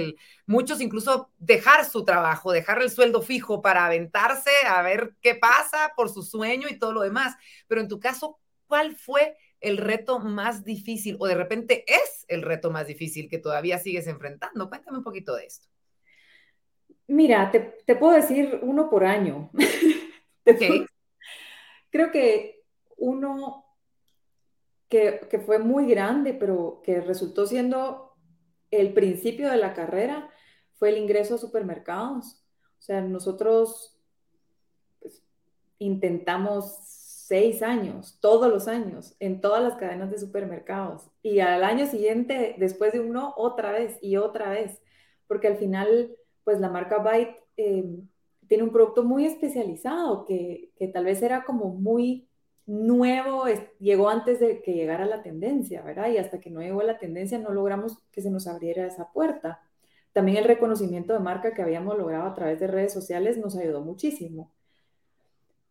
Muchos incluso dejar su trabajo, dejar el sueldo fijo para aventarse a ver qué pasa por su sueño y todo lo demás. Pero en tu caso, ¿cuál fue el reto más difícil o de repente es el reto más difícil que todavía sigues enfrentando? Cuéntame un poquito de esto. Mira, te, puedo decir uno por año. [laughs] creo que uno que, que, fue muy grande, pero que resultó siendo el principio de la carrera, fue el ingreso a supermercados. O sea, nosotros pues, intentamos seis años, todos los años, en todas las cadenas de supermercados. Y al año siguiente, después de uno, otra vez y otra vez, porque al final pues la marca Byte eh, tiene un producto muy especializado que, tal vez era como muy nuevo, llegó antes de que llegara la tendencia, ¿verdad? Y hasta que no llegó la tendencia no logramos que se nos abriera esa puerta. También el reconocimiento de marca que habíamos logrado a través de redes sociales nos ayudó muchísimo.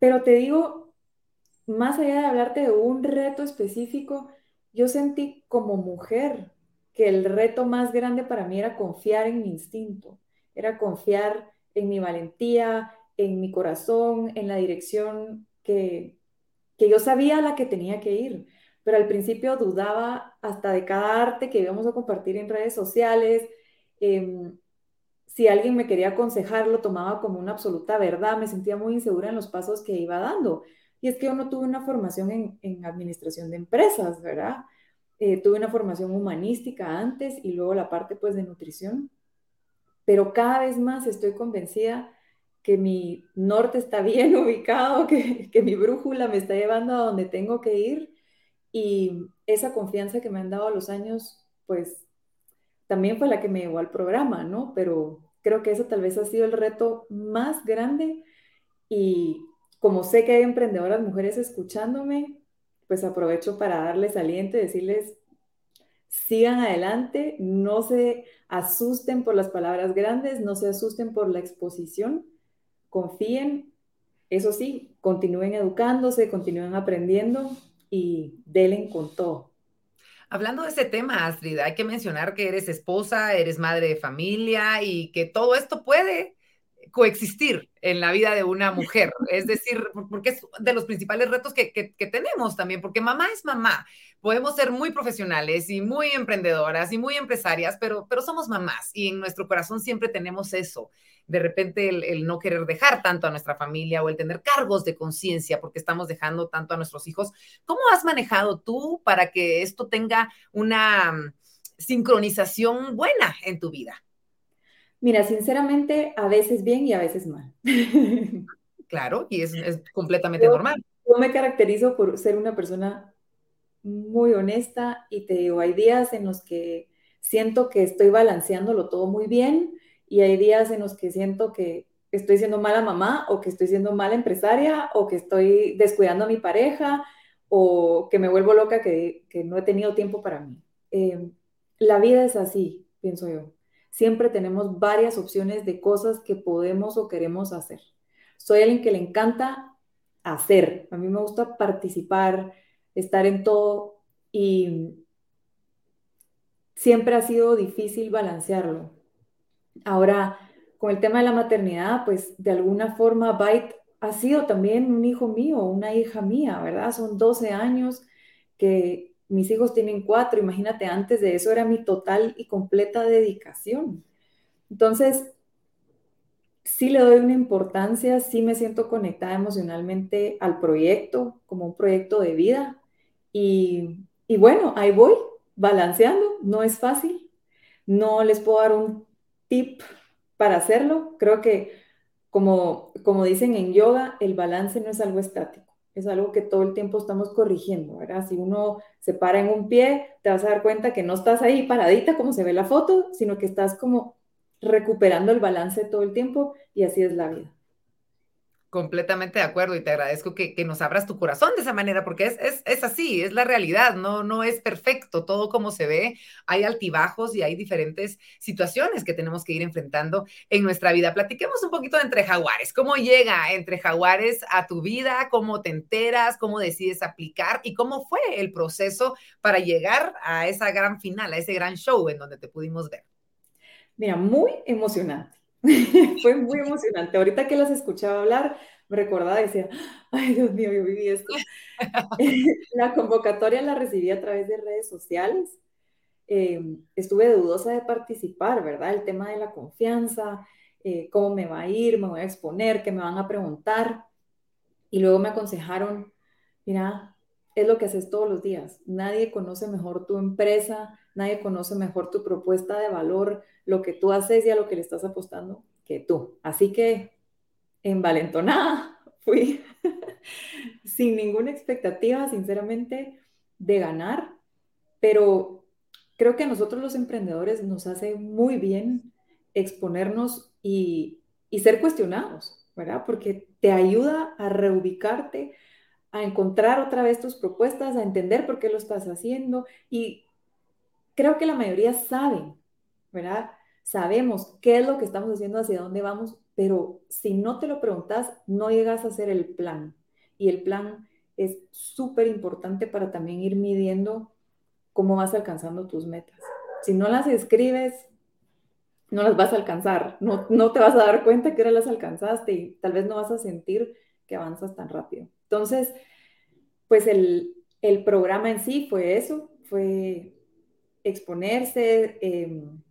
Pero te digo, más allá de hablarte de un reto específico, yo sentí como mujer que el reto más grande para mí era confiar en mi instinto era confiar en mi valentía, en mi corazón, en la dirección que, que yo sabía la que tenía que ir. Pero al principio dudaba hasta de cada arte que íbamos a compartir en redes sociales. Em, si alguien me quería aconsejar, lo tomaba como una absoluta verdad. Me sentía muy insegura en los pasos que iba dando. Y es que yo no tuve una formación en, en administración de empresas, ¿verdad? Eh, tuve una formación humanística antes y luego la parte pues de nutrición. Pero cada vez más estoy convencida que mi norte está bien [laughs] ubicado, que, que mi brújula me está llevando a donde tengo que ir y esa confianza que me han dado los años, pues también fue la que me llevó al programa, ¿no? Pero creo que eso tal vez ha sido el reto más grande y como sé que hay emprendedoras mujeres escuchándome, pues aprovecho para darles aliento y decirles, sigan adelante, no se asusten por las palabras grandes, no se asusten por la exposición, confíen, eso sí, continúen educándose, continúen aprendiendo y delen con todo. Hablando de ese tema, Astrid, hay que mencionar que eres esposa, eres madre de familia y que todo esto puede coexistir en la vida de una mujer. Es decir, porque es de los principales retos que, tenemos también, porque mamá es mamá. Podemos ser muy profesionales y muy emprendedoras y muy empresarias, pero, pero somos mamás y en nuestro corazón siempre tenemos eso. De repente el, el no querer dejar tanto a nuestra familia o el tener cargos de conciencia porque estamos dejando tanto a nuestros hijos. ¿Cómo has manejado tú para que esto tenga una mm, sincronización buena en tu vida? Mira, sinceramente, a veces bien y a veces mal. [laughs] Claro, y es, completamente normal. Yo me caracterizo por ser una persona muy honesta y te digo, hay días en los que siento que estoy balanceándolo todo muy bien y hay días en los que siento que estoy siendo mala mamá o que estoy siendo mala empresaria o que estoy descuidando a mi pareja o que me vuelvo loca que, no he tenido tiempo para mí. Eh, la vida es así, pienso yo siempre tenemos varias opciones de cosas que podemos o queremos hacer. Soy alguien que le encanta hacer, a mí me gusta participar, estar en todo y siempre ha sido difícil balancearlo. Ahora, con el tema de la maternidad, pues de alguna forma Byte ha sido también un hijo mío, una hija mía, ¿verdad? Son 12 años que mis hijos tienen cuatro, imagínate, antes de eso era mi total y completa dedicación. Entonces, sí le doy una importancia, sí me siento conectada emocionalmente al proyecto, como un proyecto de vida. Y, bueno, ahí voy, balanceando, no es fácil. No les puedo dar un tip para hacerlo. Creo que, como, como dicen en yoga, el balance no es algo estático es algo que todo el tiempo estamos corrigiendo, ¿verdad? Si uno se para en un pie, te vas a dar cuenta que no estás ahí paradita como se ve la foto, sino que estás como recuperando el balance todo el tiempo y así es la vida. Completamente de acuerdo y te agradezco que, nos abras tu corazón de esa manera, porque es, es, así, es la realidad, no, no es perfecto, todo como se ve, hay altibajos y hay diferentes situaciones que tenemos que ir enfrentando en nuestra vida. Platiquemos un poquito de entre jaguares, cómo llega entre jaguares a tu vida, cómo te enteras, cómo decides aplicar y cómo fue el proceso para llegar a esa gran final, a ese gran show en donde te pudimos ver. Mira, muy emocionante [laughs] Fue muy emocionante. Ahorita que las escuchaba hablar, me recordaba decía, ay Dios mío, yo viví esto. [laughs] la convocatoria la recibí a través de redes sociales. Eh, estuve dudosa de participar, ¿verdad? El tema de la confianza, eh, cómo me va a ir, me voy a exponer, qué me van a preguntar. Y luego me aconsejaron, mira, es lo que haces todos los días. Nadie conoce mejor tu empresa, nadie conoce mejor tu propuesta de valor, lo que tú haces y a lo que le estás apostando que tú. Así que envalentonada [laughs] fui [laughs] sin ninguna expectativa, sinceramente, de ganar, pero creo que a nosotros los emprendedores nos hace muy bien exponernos y, y ser cuestionados, ¿verdad? Porque te ayuda a reubicarte, a encontrar otra vez tus propuestas, a entender por qué lo estás haciendo y creo que la mayoría saben, ¿verdad? Sabemos qué es lo que estamos haciendo, hacia dónde vamos, pero si no te lo preguntas, no llegas a hacer el plan. Y el plan es súper importante para también ir midiendo cómo vas alcanzando tus metas. Si no las escribes, no las vas a alcanzar, no, no te vas a dar cuenta que ahora las alcanzaste y tal vez no vas a sentir que avanzas tan rápido. Entonces, pues el, el programa en sí fue eso, fue exponerse em,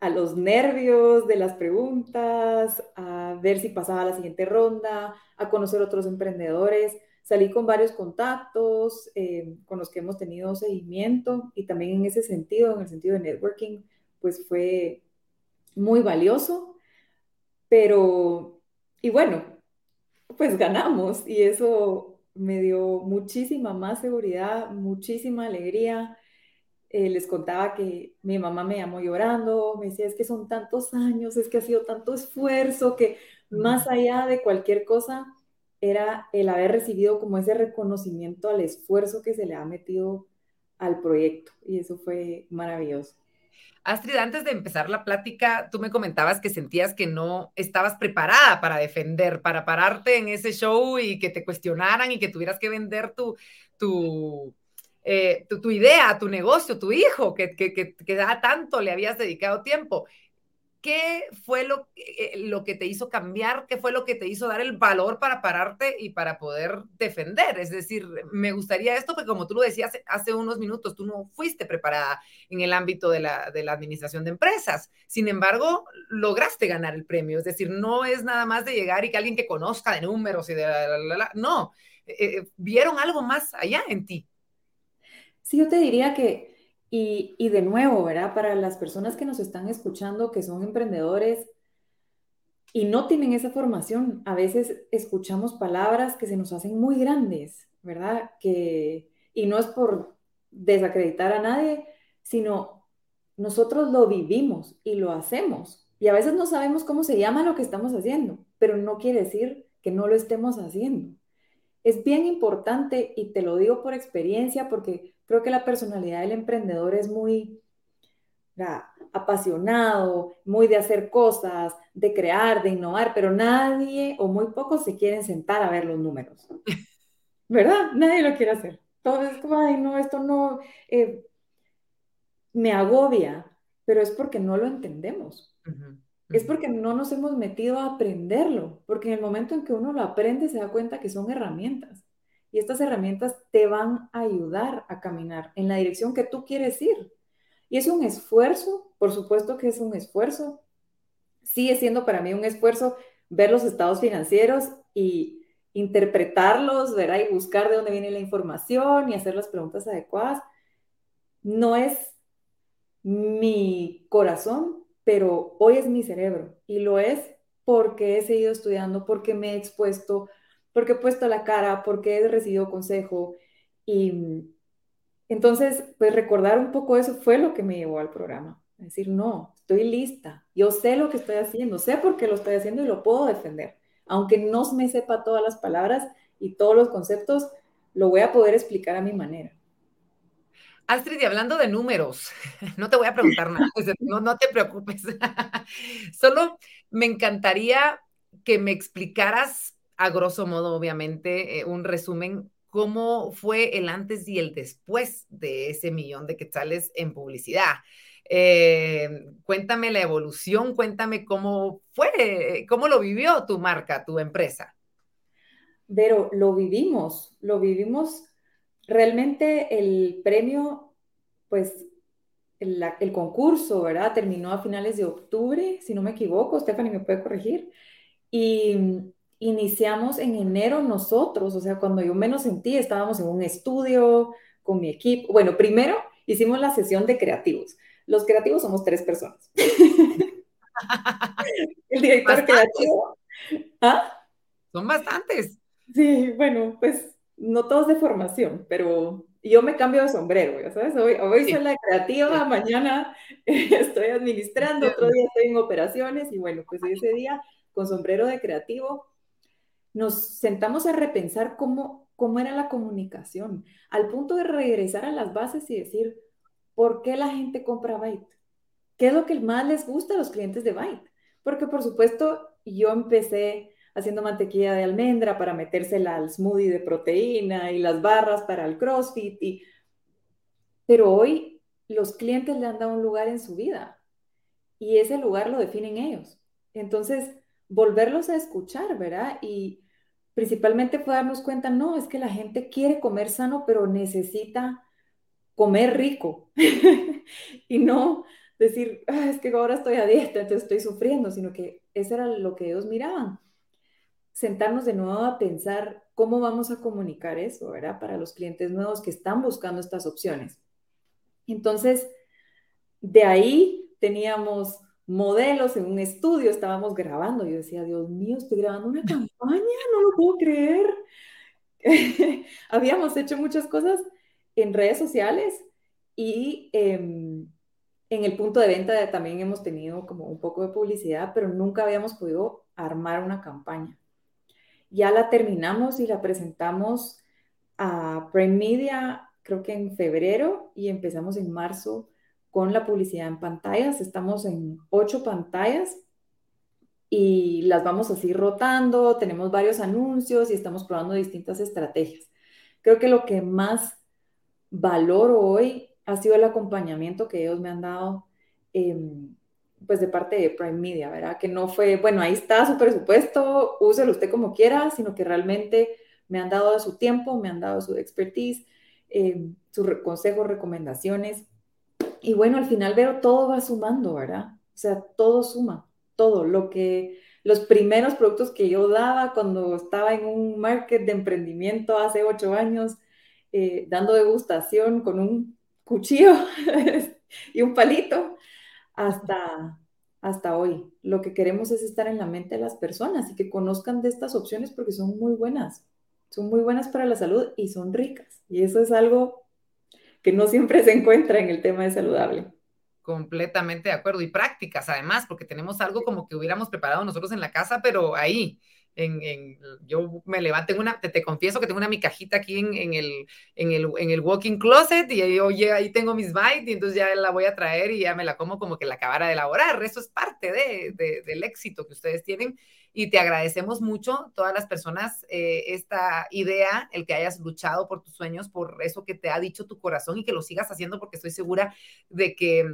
a los nervios de las preguntas, a ver si pasaba la siguiente ronda, a conocer otros emprendedores. Salí con varios contactos em, con los que hemos tenido seguimiento y también en ese sentido, en el sentido de networking, pues fue muy valioso, pero, y bueno, pues ganamos y eso me dio muchísima más seguridad, muchísima alegría. Eh, les contaba que mi mamá me llamó llorando, me decía, es que son tantos años, es que ha sido tanto esfuerzo, que más allá de cualquier cosa, era el haber recibido como ese reconocimiento al esfuerzo que se le ha metido al proyecto y eso fue maravilloso. Astrid, antes de empezar la plática, tú me comentabas que sentías que no estabas preparada para defender, para pararte en ese show y que te cuestionaran y que tuvieras que vender tu, tu, eh, tu, idea, tu negocio, tu hijo, que, que, que, que tanto le habías dedicado tiempo. ¿Qué fue lo, eh, lo que te hizo cambiar? ¿Qué fue lo que te hizo dar el valor para pararte y para poder defender? Es decir, me gustaría esto porque como tú lo decías hace unos minutos, tú no fuiste preparada en el ámbito de la, de la administración de empresas. Sin embargo, lograste ganar el premio. Es decir, no es nada más de llegar y que alguien que conozca de números y de la, la, la, no, eh, eh, vieron algo más allá en ti. Sí, yo te diría que y, de nuevo, ¿verdad? Para las personas que nos están escuchando, que son emprendedores y no tienen esa formación, a veces escuchamos palabras que se nos hacen muy grandes, ¿verdad? Que, y no es por desacreditar a nadie, sino nosotros lo vivimos y lo hacemos. Y a veces no sabemos cómo se llama lo que estamos haciendo, pero no quiere decir que no lo estemos haciendo. Es bien importante, y te lo digo por experiencia, porque Creo que la personalidad del emprendedor es muy apasionado, muy de hacer cosas, de crear, de innovar, pero nadie o muy pocos se quieren sentar a ver los números. [laughs] ¿Verdad? Nadie lo quiere hacer. Todo es como, ay, no, esto no, eh, me agobia, pero es porque no lo entendemos. Es porque no nos hemos metido a aprenderlo, porque en el momento en que uno lo aprende se da cuenta que son herramientas. Y estas herramientas te van a ayudar a caminar en la dirección que tú quieres ir. Y es un esfuerzo, por supuesto que es un esfuerzo. Sigue siendo para mí un esfuerzo ver los estados financieros y interpretarlos, ¿verdad? Y buscar de dónde viene la información y hacer las preguntas adecuadas. No es mi corazón, pero hoy es mi cerebro y lo es porque he seguido estudiando, porque me he expuesto, porque he puesto la cara, porque he recibido consejo. Y entonces, pues recordar un poco eso fue lo que me llevó al programa. decir, no, estoy lista, yo sé lo que estoy haciendo, sé por qué lo estoy haciendo y lo puedo defender. Aunque no me sepa todas las palabras y todos los conceptos, lo voy a poder explicar a mi manera. Astrid, y hablando de números, [laughs] no te voy a preguntar nada, no, no te preocupes. [laughs] Solo me encantaría que me explicaras a grosso modo, obviamente, eh, un resumen, cómo fue el antes y el después de ese millón de quetzales en publicidad. Eh, cuéntame la evolución, cuéntame cómo fue, cómo lo vivió tu marca, tu empresa. Pero lo vivimos, lo vivimos. Realmente el premio, pues el, el, concurso, ¿verdad? Terminó a finales de octubre, si no me equivoco, Stephanie me puede corregir. Y iniciamos en enero nosotros, o sea, cuando yo menos sentí, estábamos en un estudio con mi equipo. Bueno, primero hicimos la sesión de creativos. Los creativos somos tres personas. [laughs] El director creativo. ¿Ah? Son bastantes. Sí, bueno, pues no todos de formación, pero yo me cambio de sombrero, ya sabes, hoy, hoy soy la creativa, mañana [laughs] estoy administrando, otro día estoy en operaciones y bueno, pues ese día con sombrero de creativo nos sentamos a repensar cómo, cómo era la comunicación, al punto de regresar a las bases y decir, ¿por qué la gente compra Byte? ¿Qué es lo que más les gusta a los clientes de Byte? Porque por supuesto yo empecé haciendo mantequilla de almendra para metérsela al smoothie de proteína y las barras para el CrossFit. Y... Pero hoy los clientes le han dado un lugar en su vida y ese lugar lo definen ellos. Entonces, volverlos a escuchar, ¿verdad? Y principalmente fue darnos cuenta, no, es que la gente quiere comer sano, pero necesita comer rico. [laughs] y no decir, ah, es que ahora estoy a dieta, entonces estoy sufriendo, sino que eso era lo que ellos miraban. Sentarnos de nuevo a pensar cómo vamos a comunicar eso, ¿verdad? Para los clientes nuevos que están buscando estas opciones. Entonces, de ahí teníamos modelos en un estudio, estábamos grabando. Yo decía, Dios mío, estoy grabando una campaña, no lo puedo creer. [laughs] Habíamos hecho muchas cosas en redes sociales y em, en el punto de venta también hemos tenido como un poco de publicidad, pero nunca habíamos podido armar una campaña. Ya la terminamos y la presentamos a Prime Media, creo que en febrero, y empezamos en marzo con la publicidad en pantallas. Estamos en ocho pantallas y las vamos así rotando, tenemos varios anuncios y estamos probando distintas estrategias. Creo que lo que más valoro hoy ha sido el acompañamiento que ellos me han dado, em, pues de parte de Prime Media, ¿verdad? Que no fue, bueno, ahí está su presupuesto, úselo usted como quiera, sino que realmente me han dado su tiempo, me han dado su expertise, em, sus consejos, recomendaciones y bueno, al final veo todo va sumando, ¿verdad? O sea, todo suma, todo. Lo que, los primeros productos que yo daba cuando estaba en un market de emprendimiento hace ocho años, eh, dando degustación con un cuchillo [laughs] y un palito, hasta, hasta hoy. Lo que queremos es estar en la mente de las personas y que conozcan de estas opciones porque son muy buenas. Son muy buenas para la salud y son ricas. Y eso es algo que no siempre se encuentra en el tema de saludable. Completamente de acuerdo. Y prácticas, además, porque tenemos algo como que hubiéramos preparado nosotros en la casa, pero ahí, en, en, yo me levanto, una, te, te, confieso que tengo una mi cajita aquí en, en, el, en, el, en el walking closet y ahí, oye, ahí tengo mis bites y entonces ya la voy a traer y ya me la como como que la acabara de elaborar. Eso es parte de, de, del éxito que ustedes tienen y te agradecemos mucho, todas las personas, eh, esta idea, el que hayas luchado por tus sueños, por eso que te ha dicho tu corazón y que lo sigas haciendo porque estoy segura de que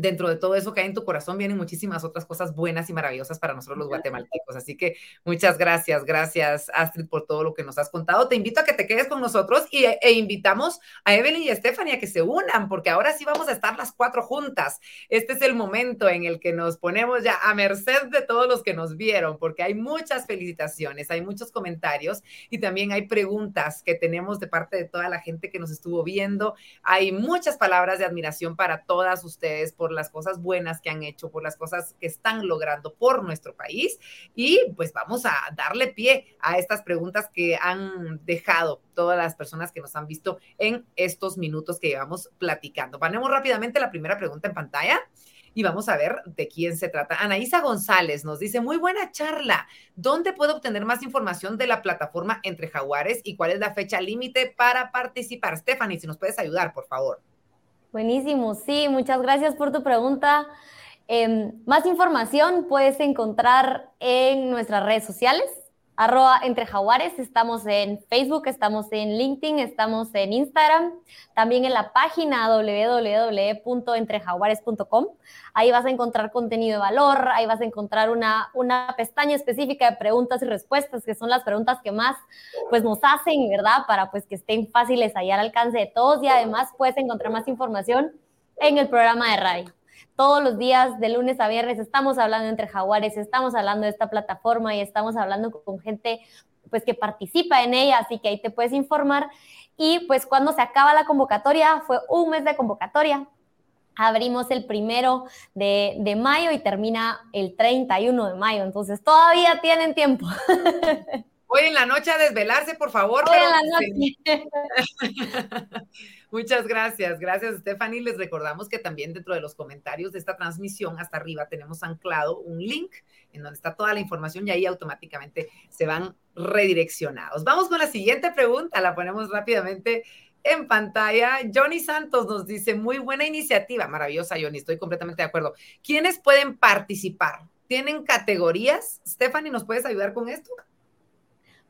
dentro de todo eso que hay en tu corazón vienen muchísimas otras cosas buenas y maravillosas para nosotros los guatemaltecos. Así que muchas gracias, gracias Astrid por todo lo que nos has contado. Te invito a que te quedes con nosotros y, e invitamos a Evelyn y a Stephanie a que se unan, porque ahora sí vamos a estar las cuatro juntas. Este es el momento en el que nos ponemos ya a merced de todos los que nos vieron, porque hay muchas felicitaciones, hay muchos comentarios y también hay preguntas que tenemos de parte de toda la gente que nos estuvo viendo. Hay muchas palabras de admiración para todas ustedes por las cosas buenas que han hecho, por las cosas que están logrando por nuestro país. Y pues vamos a darle pie a estas preguntas que han dejado todas las personas que nos han visto en estos minutos que llevamos platicando. Ponemos rápidamente la primera pregunta en pantalla y vamos a ver de quién se trata. Anaísa González nos dice, muy buena charla. ¿Dónde puedo obtener más información de la plataforma Entre Jaguares y cuál es la fecha límite para participar? Stephanie, si nos puedes ayudar, por favor. Buenísimo, sí, muchas gracias por tu pregunta. Em, más información puedes encontrar en nuestras redes sociales, arroba entre jaguares, estamos en Facebook, estamos en LinkedIn, estamos en Instagram, también en la página www.entrejaguares.com. Ahí vas a encontrar contenido de valor, ahí vas a encontrar una, una pestaña específica de preguntas y respuestas, que son las preguntas que más pues nos hacen, ¿verdad? Para pues que estén fáciles ahí al alcance de todos y además puedes encontrar más información en el programa de radio todos los días de lunes a viernes estamos hablando entre jaguares, estamos hablando de esta plataforma y estamos hablando con gente pues que participa en ella, así que ahí te puedes informar. Y pues cuando se acaba la convocatoria, fue un mes de convocatoria, abrimos el primero de, de, mayo y termina el 31 de mayo, entonces todavía tienen tiempo. Hoy en la noche a desvelarse, por favor. Hoy en la noche. [laughs] Muchas gracias, gracias Stephanie. Les recordamos que también dentro de los comentarios de esta transmisión, hasta arriba tenemos anclado un link en donde está toda la información y ahí automáticamente se van redireccionados. Vamos con la siguiente pregunta, la ponemos rápidamente en pantalla. Johnny Santos nos dice, muy buena iniciativa, maravillosa Johnny, estoy completamente de acuerdo. ¿Quiénes pueden participar? ¿Tienen categorías? Stephanie, ¿nos puedes ayudar con esto?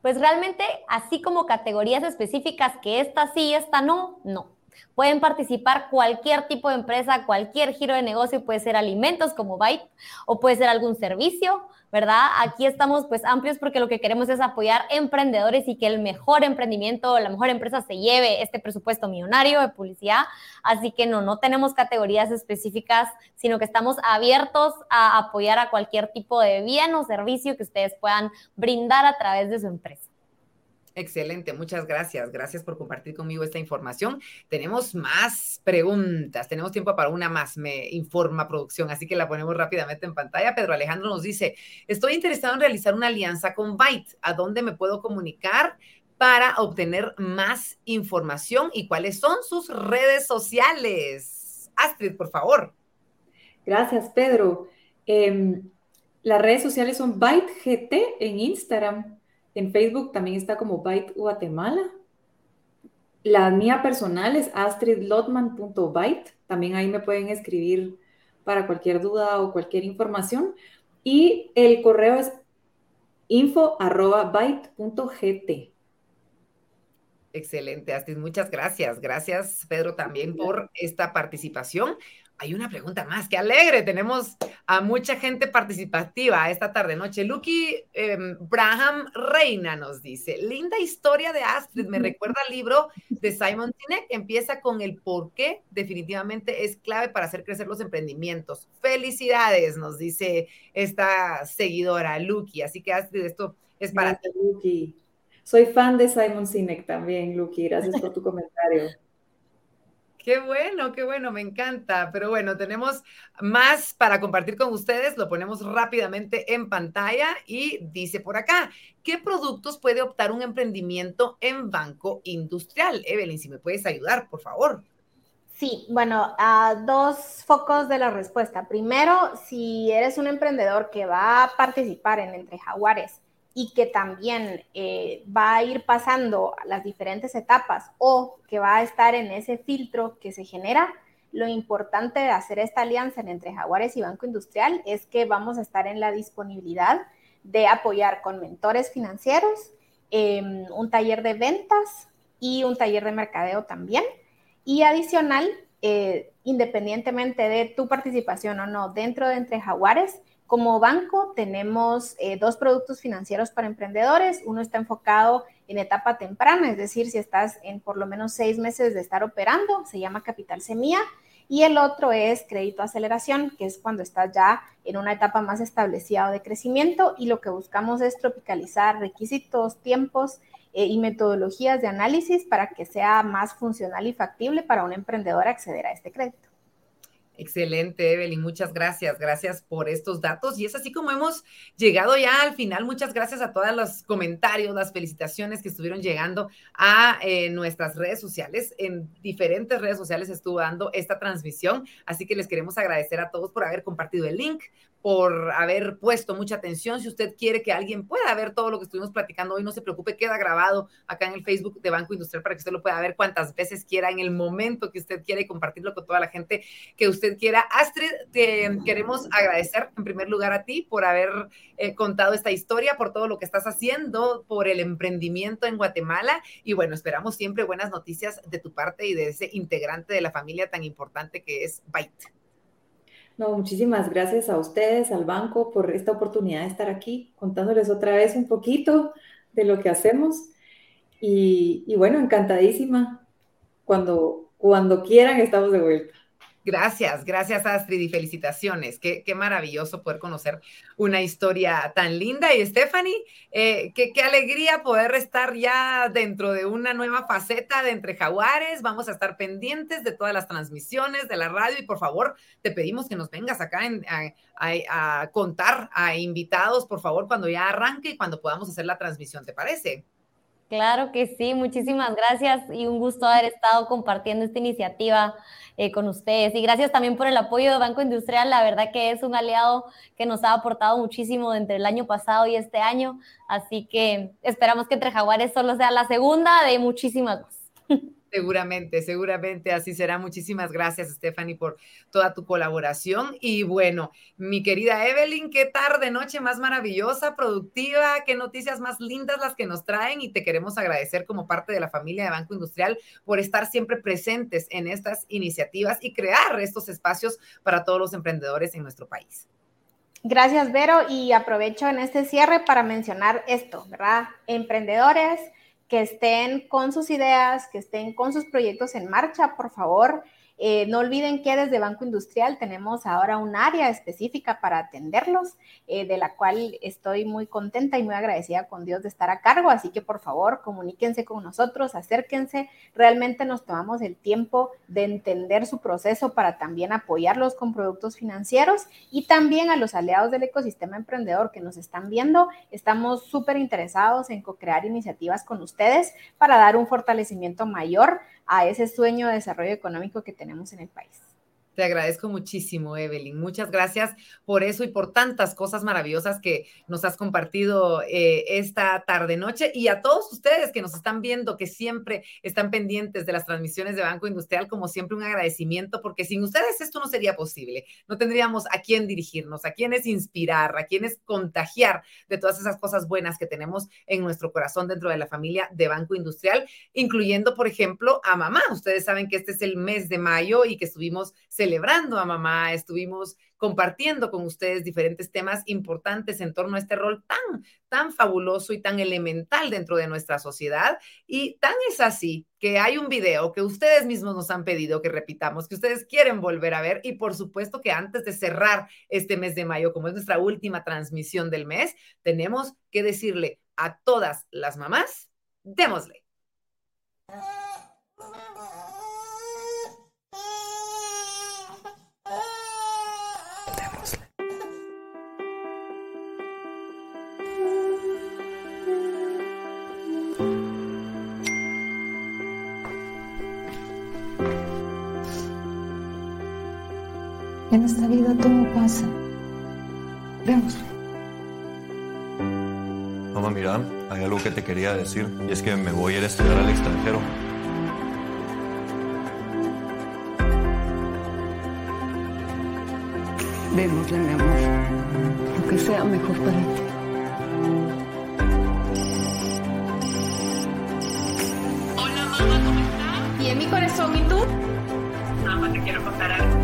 Pues realmente, así como categorías específicas que esta sí, esta no, no. Pueden participar cualquier tipo de empresa, cualquier giro de negocio, puede ser alimentos como Byte o puede ser algún servicio, ¿verdad? Aquí estamos pues amplios porque lo que queremos es apoyar emprendedores y que el mejor emprendimiento, la mejor empresa se lleve este presupuesto millonario de publicidad. Así que no, no tenemos categorías específicas, sino que estamos abiertos a apoyar a cualquier tipo de bien o servicio que ustedes puedan brindar a través de su empresa. Excelente, muchas gracias. Gracias por compartir conmigo esta información. Tenemos más preguntas, tenemos tiempo para una más, me informa producción, así que la ponemos rápidamente en pantalla. Pedro Alejandro nos dice, estoy interesado en realizar una alianza con Byte. ¿A dónde me puedo comunicar para obtener más información y cuáles son sus redes sociales? Astrid, por favor. Gracias, Pedro. Em, las redes sociales son ByteGT en Instagram en Facebook también está como Byte Guatemala. La mía personal es astridlotman.byte. También ahí me pueden escribir para cualquier duda o cualquier información. Y el correo es info.byte.gt. Excelente, Astrid. Muchas gracias. Gracias, Pedro, también por esta participación hay una pregunta más, qué alegre, tenemos a mucha gente participativa esta tarde noche. Lucky em, Braham Reina nos dice, linda historia de Astrid, me recuerda al libro de Simon Sinek, empieza con el por qué, definitivamente es clave para hacer crecer los emprendimientos. Felicidades, nos dice esta seguidora, Lucky, así que Astrid, esto es para ti. Lucky. Soy fan de Simon Sinek también, Lucky, gracias por tu comentario. Qué bueno, qué bueno, me encanta. Pero bueno, tenemos más para compartir con ustedes. Lo ponemos rápidamente en pantalla y dice por acá, ¿qué productos puede optar un emprendimiento en banco industrial? Evelyn, si me puedes ayudar, por favor. Sí, bueno, a dos focos de la respuesta. Primero, si eres un emprendedor que va a participar en Entre Jaguares, y que también eh, va a ir pasando las diferentes etapas o que va a estar en ese filtro que se genera, lo importante de hacer esta alianza entre Jaguares y Banco Industrial es que vamos a estar en la disponibilidad de apoyar con mentores financieros, em, un taller de ventas y un taller de mercadeo también. Y adicional, eh, independientemente de tu participación o no dentro de Entre Jaguares, como banco tenemos eh, dos productos financieros para emprendedores. Uno está enfocado en etapa temprana, es decir, si estás en por lo menos seis meses de estar operando, se llama Capital Semilla. Y el otro es crédito aceleración, que es cuando estás ya en una etapa más establecida de crecimiento y lo que buscamos es tropicalizar requisitos, tiempos eh, y metodologías de análisis para que sea más funcional y factible para un emprendedor acceder a este crédito. Excelente, Evelyn. Muchas gracias. Gracias por estos datos. Y es así como hemos llegado ya al final. Muchas gracias a todos los comentarios, las felicitaciones que estuvieron llegando a eh, nuestras redes sociales. En diferentes redes sociales estuvo dando esta transmisión. Así que les queremos agradecer a todos por haber compartido el link, por haber puesto mucha atención. Si usted quiere que alguien pueda ver todo lo que estuvimos platicando hoy, no se preocupe, queda grabado acá en el Facebook de Banco Industrial para que usted lo pueda ver cuantas veces quiera, en el momento que usted quiera y compartirlo con toda la gente que usted quiera. Astrid, te queremos agradecer en primer lugar a ti por haber eh, contado esta historia, por todo lo que estás haciendo, por el emprendimiento en Guatemala y bueno, esperamos siempre buenas noticias de tu parte y de ese integrante de la familia tan importante que es Byte. No, muchísimas gracias a ustedes, al banco, por esta oportunidad de estar aquí contándoles otra vez un poquito de lo que hacemos. Y, bueno, encantadísima. Cuando, cuando quieran, estamos de vuelta. Gracias, gracias Astrid y felicitaciones. Qué, qué, maravilloso poder conocer una historia tan linda. Y Stephanie, eh, qué, qué, alegría poder estar ya dentro de una nueva faceta de Entre Jaguares. Vamos a estar pendientes de todas las transmisiones de la radio y por favor te pedimos que nos vengas acá a, a contar a invitados, por favor, cuando ya arranque y cuando podamos hacer la transmisión, ¿te parece? Claro que sí, muchísimas gracias y un gusto haber estado compartiendo esta iniciativa eh, con ustedes. Y gracias también por el apoyo de Banco Industrial, la verdad que es un aliado que nos ha aportado muchísimo entre el año pasado y este año, así que esperamos que entre Jaguares solo sea la segunda de muchísimas. [laughs] Seguramente, seguramente así será. Muchísimas gracias, Stephanie, por toda tu colaboración. Y bueno, mi querida Evelyn, qué tarde, noche más maravillosa, productiva, qué noticias más lindas las que nos traen y te queremos agradecer como parte de la familia de Banco Industrial por estar siempre presentes en estas iniciativas y crear estos espacios para todos los emprendedores en nuestro país. Gracias, Vero, y aprovecho en este cierre para mencionar esto, ¿verdad? Emprendedores que estén con sus ideas, que estén con sus proyectos en marcha, por favor. Eh, no olviden que desde Banco Industrial tenemos ahora un área específica para atenderlos, eh, de la cual estoy muy contenta y muy agradecida con Dios de estar a cargo. Así que por favor, comuníquense con nosotros, acérquense. Realmente nos tomamos el tiempo de entender su proceso para también apoyarlos con productos financieros y también a los aliados del ecosistema emprendedor que nos están viendo. Estamos súper interesados en co-crear iniciativas con ustedes para dar un fortalecimiento mayor a ese sueño de desarrollo económico que tenemos en el país. Te agradezco muchísimo, Evelyn. Muchas gracias por eso y por tantas cosas maravillosas que nos has compartido eh, esta tarde-noche. Y a todos ustedes que nos están viendo, que siempre están pendientes de las transmisiones de Banco Industrial, como siempre, un agradecimiento, porque sin ustedes esto no sería posible. No tendríamos a quién dirigirnos, a quiénes inspirar, a quiénes contagiar de todas esas cosas buenas que tenemos en nuestro corazón dentro de la familia de Banco Industrial, incluyendo, por ejemplo, a mamá. Ustedes saben que este es el mes de mayo y que estuvimos celebrando a mamá, estuvimos compartiendo con ustedes diferentes temas importantes en torno a este rol tan, tan fabuloso y tan elemental dentro de nuestra sociedad. Y tan es así que hay un video que ustedes mismos nos han pedido que repitamos, que ustedes quieren volver a ver. Y por supuesto que antes de cerrar este mes de mayo, como es nuestra última transmisión del mes, tenemos que decirle a todas las mamás, démosle. En esta vida todo pasa. Vemos. Mamá, mira, hay algo que te quería decir y es que me voy a ir a estudiar al extranjero. Démosle, mi amor, lo que sea mejor para ti. Hola mamá, ¿cómo estás? Bien, mi corazón, ¿y tú? Mamá, te quiero contar algo.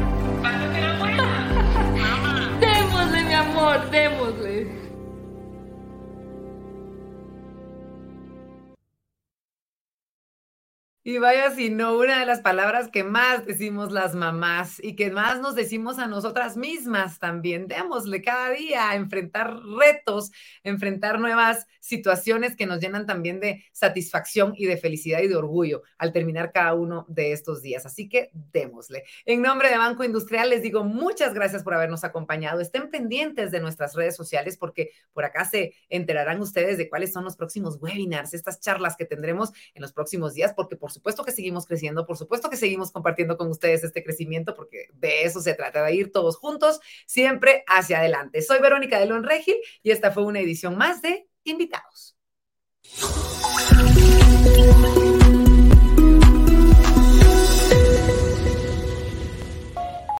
Vaya si no, una de las palabras que más decimos las mamás y que más nos decimos a nosotras mismas también. Démosle cada día a enfrentar retos, enfrentar nuevas situaciones que nos llenan también de satisfacción y de felicidad y de orgullo al terminar cada uno de estos días. Así que démosle. En nombre de Banco Industrial les digo muchas gracias por habernos acompañado. Estén pendientes de nuestras redes sociales porque por acá se enterarán ustedes de cuáles son los próximos webinars, estas charlas que tendremos en los próximos días, porque por supuesto supuesto que seguimos creciendo, por supuesto que seguimos compartiendo con ustedes este crecimiento, porque de eso se trata, de ir todos juntos, siempre hacia adelante. Soy Verónica de Lonregil y esta fue una edición más de Invitados.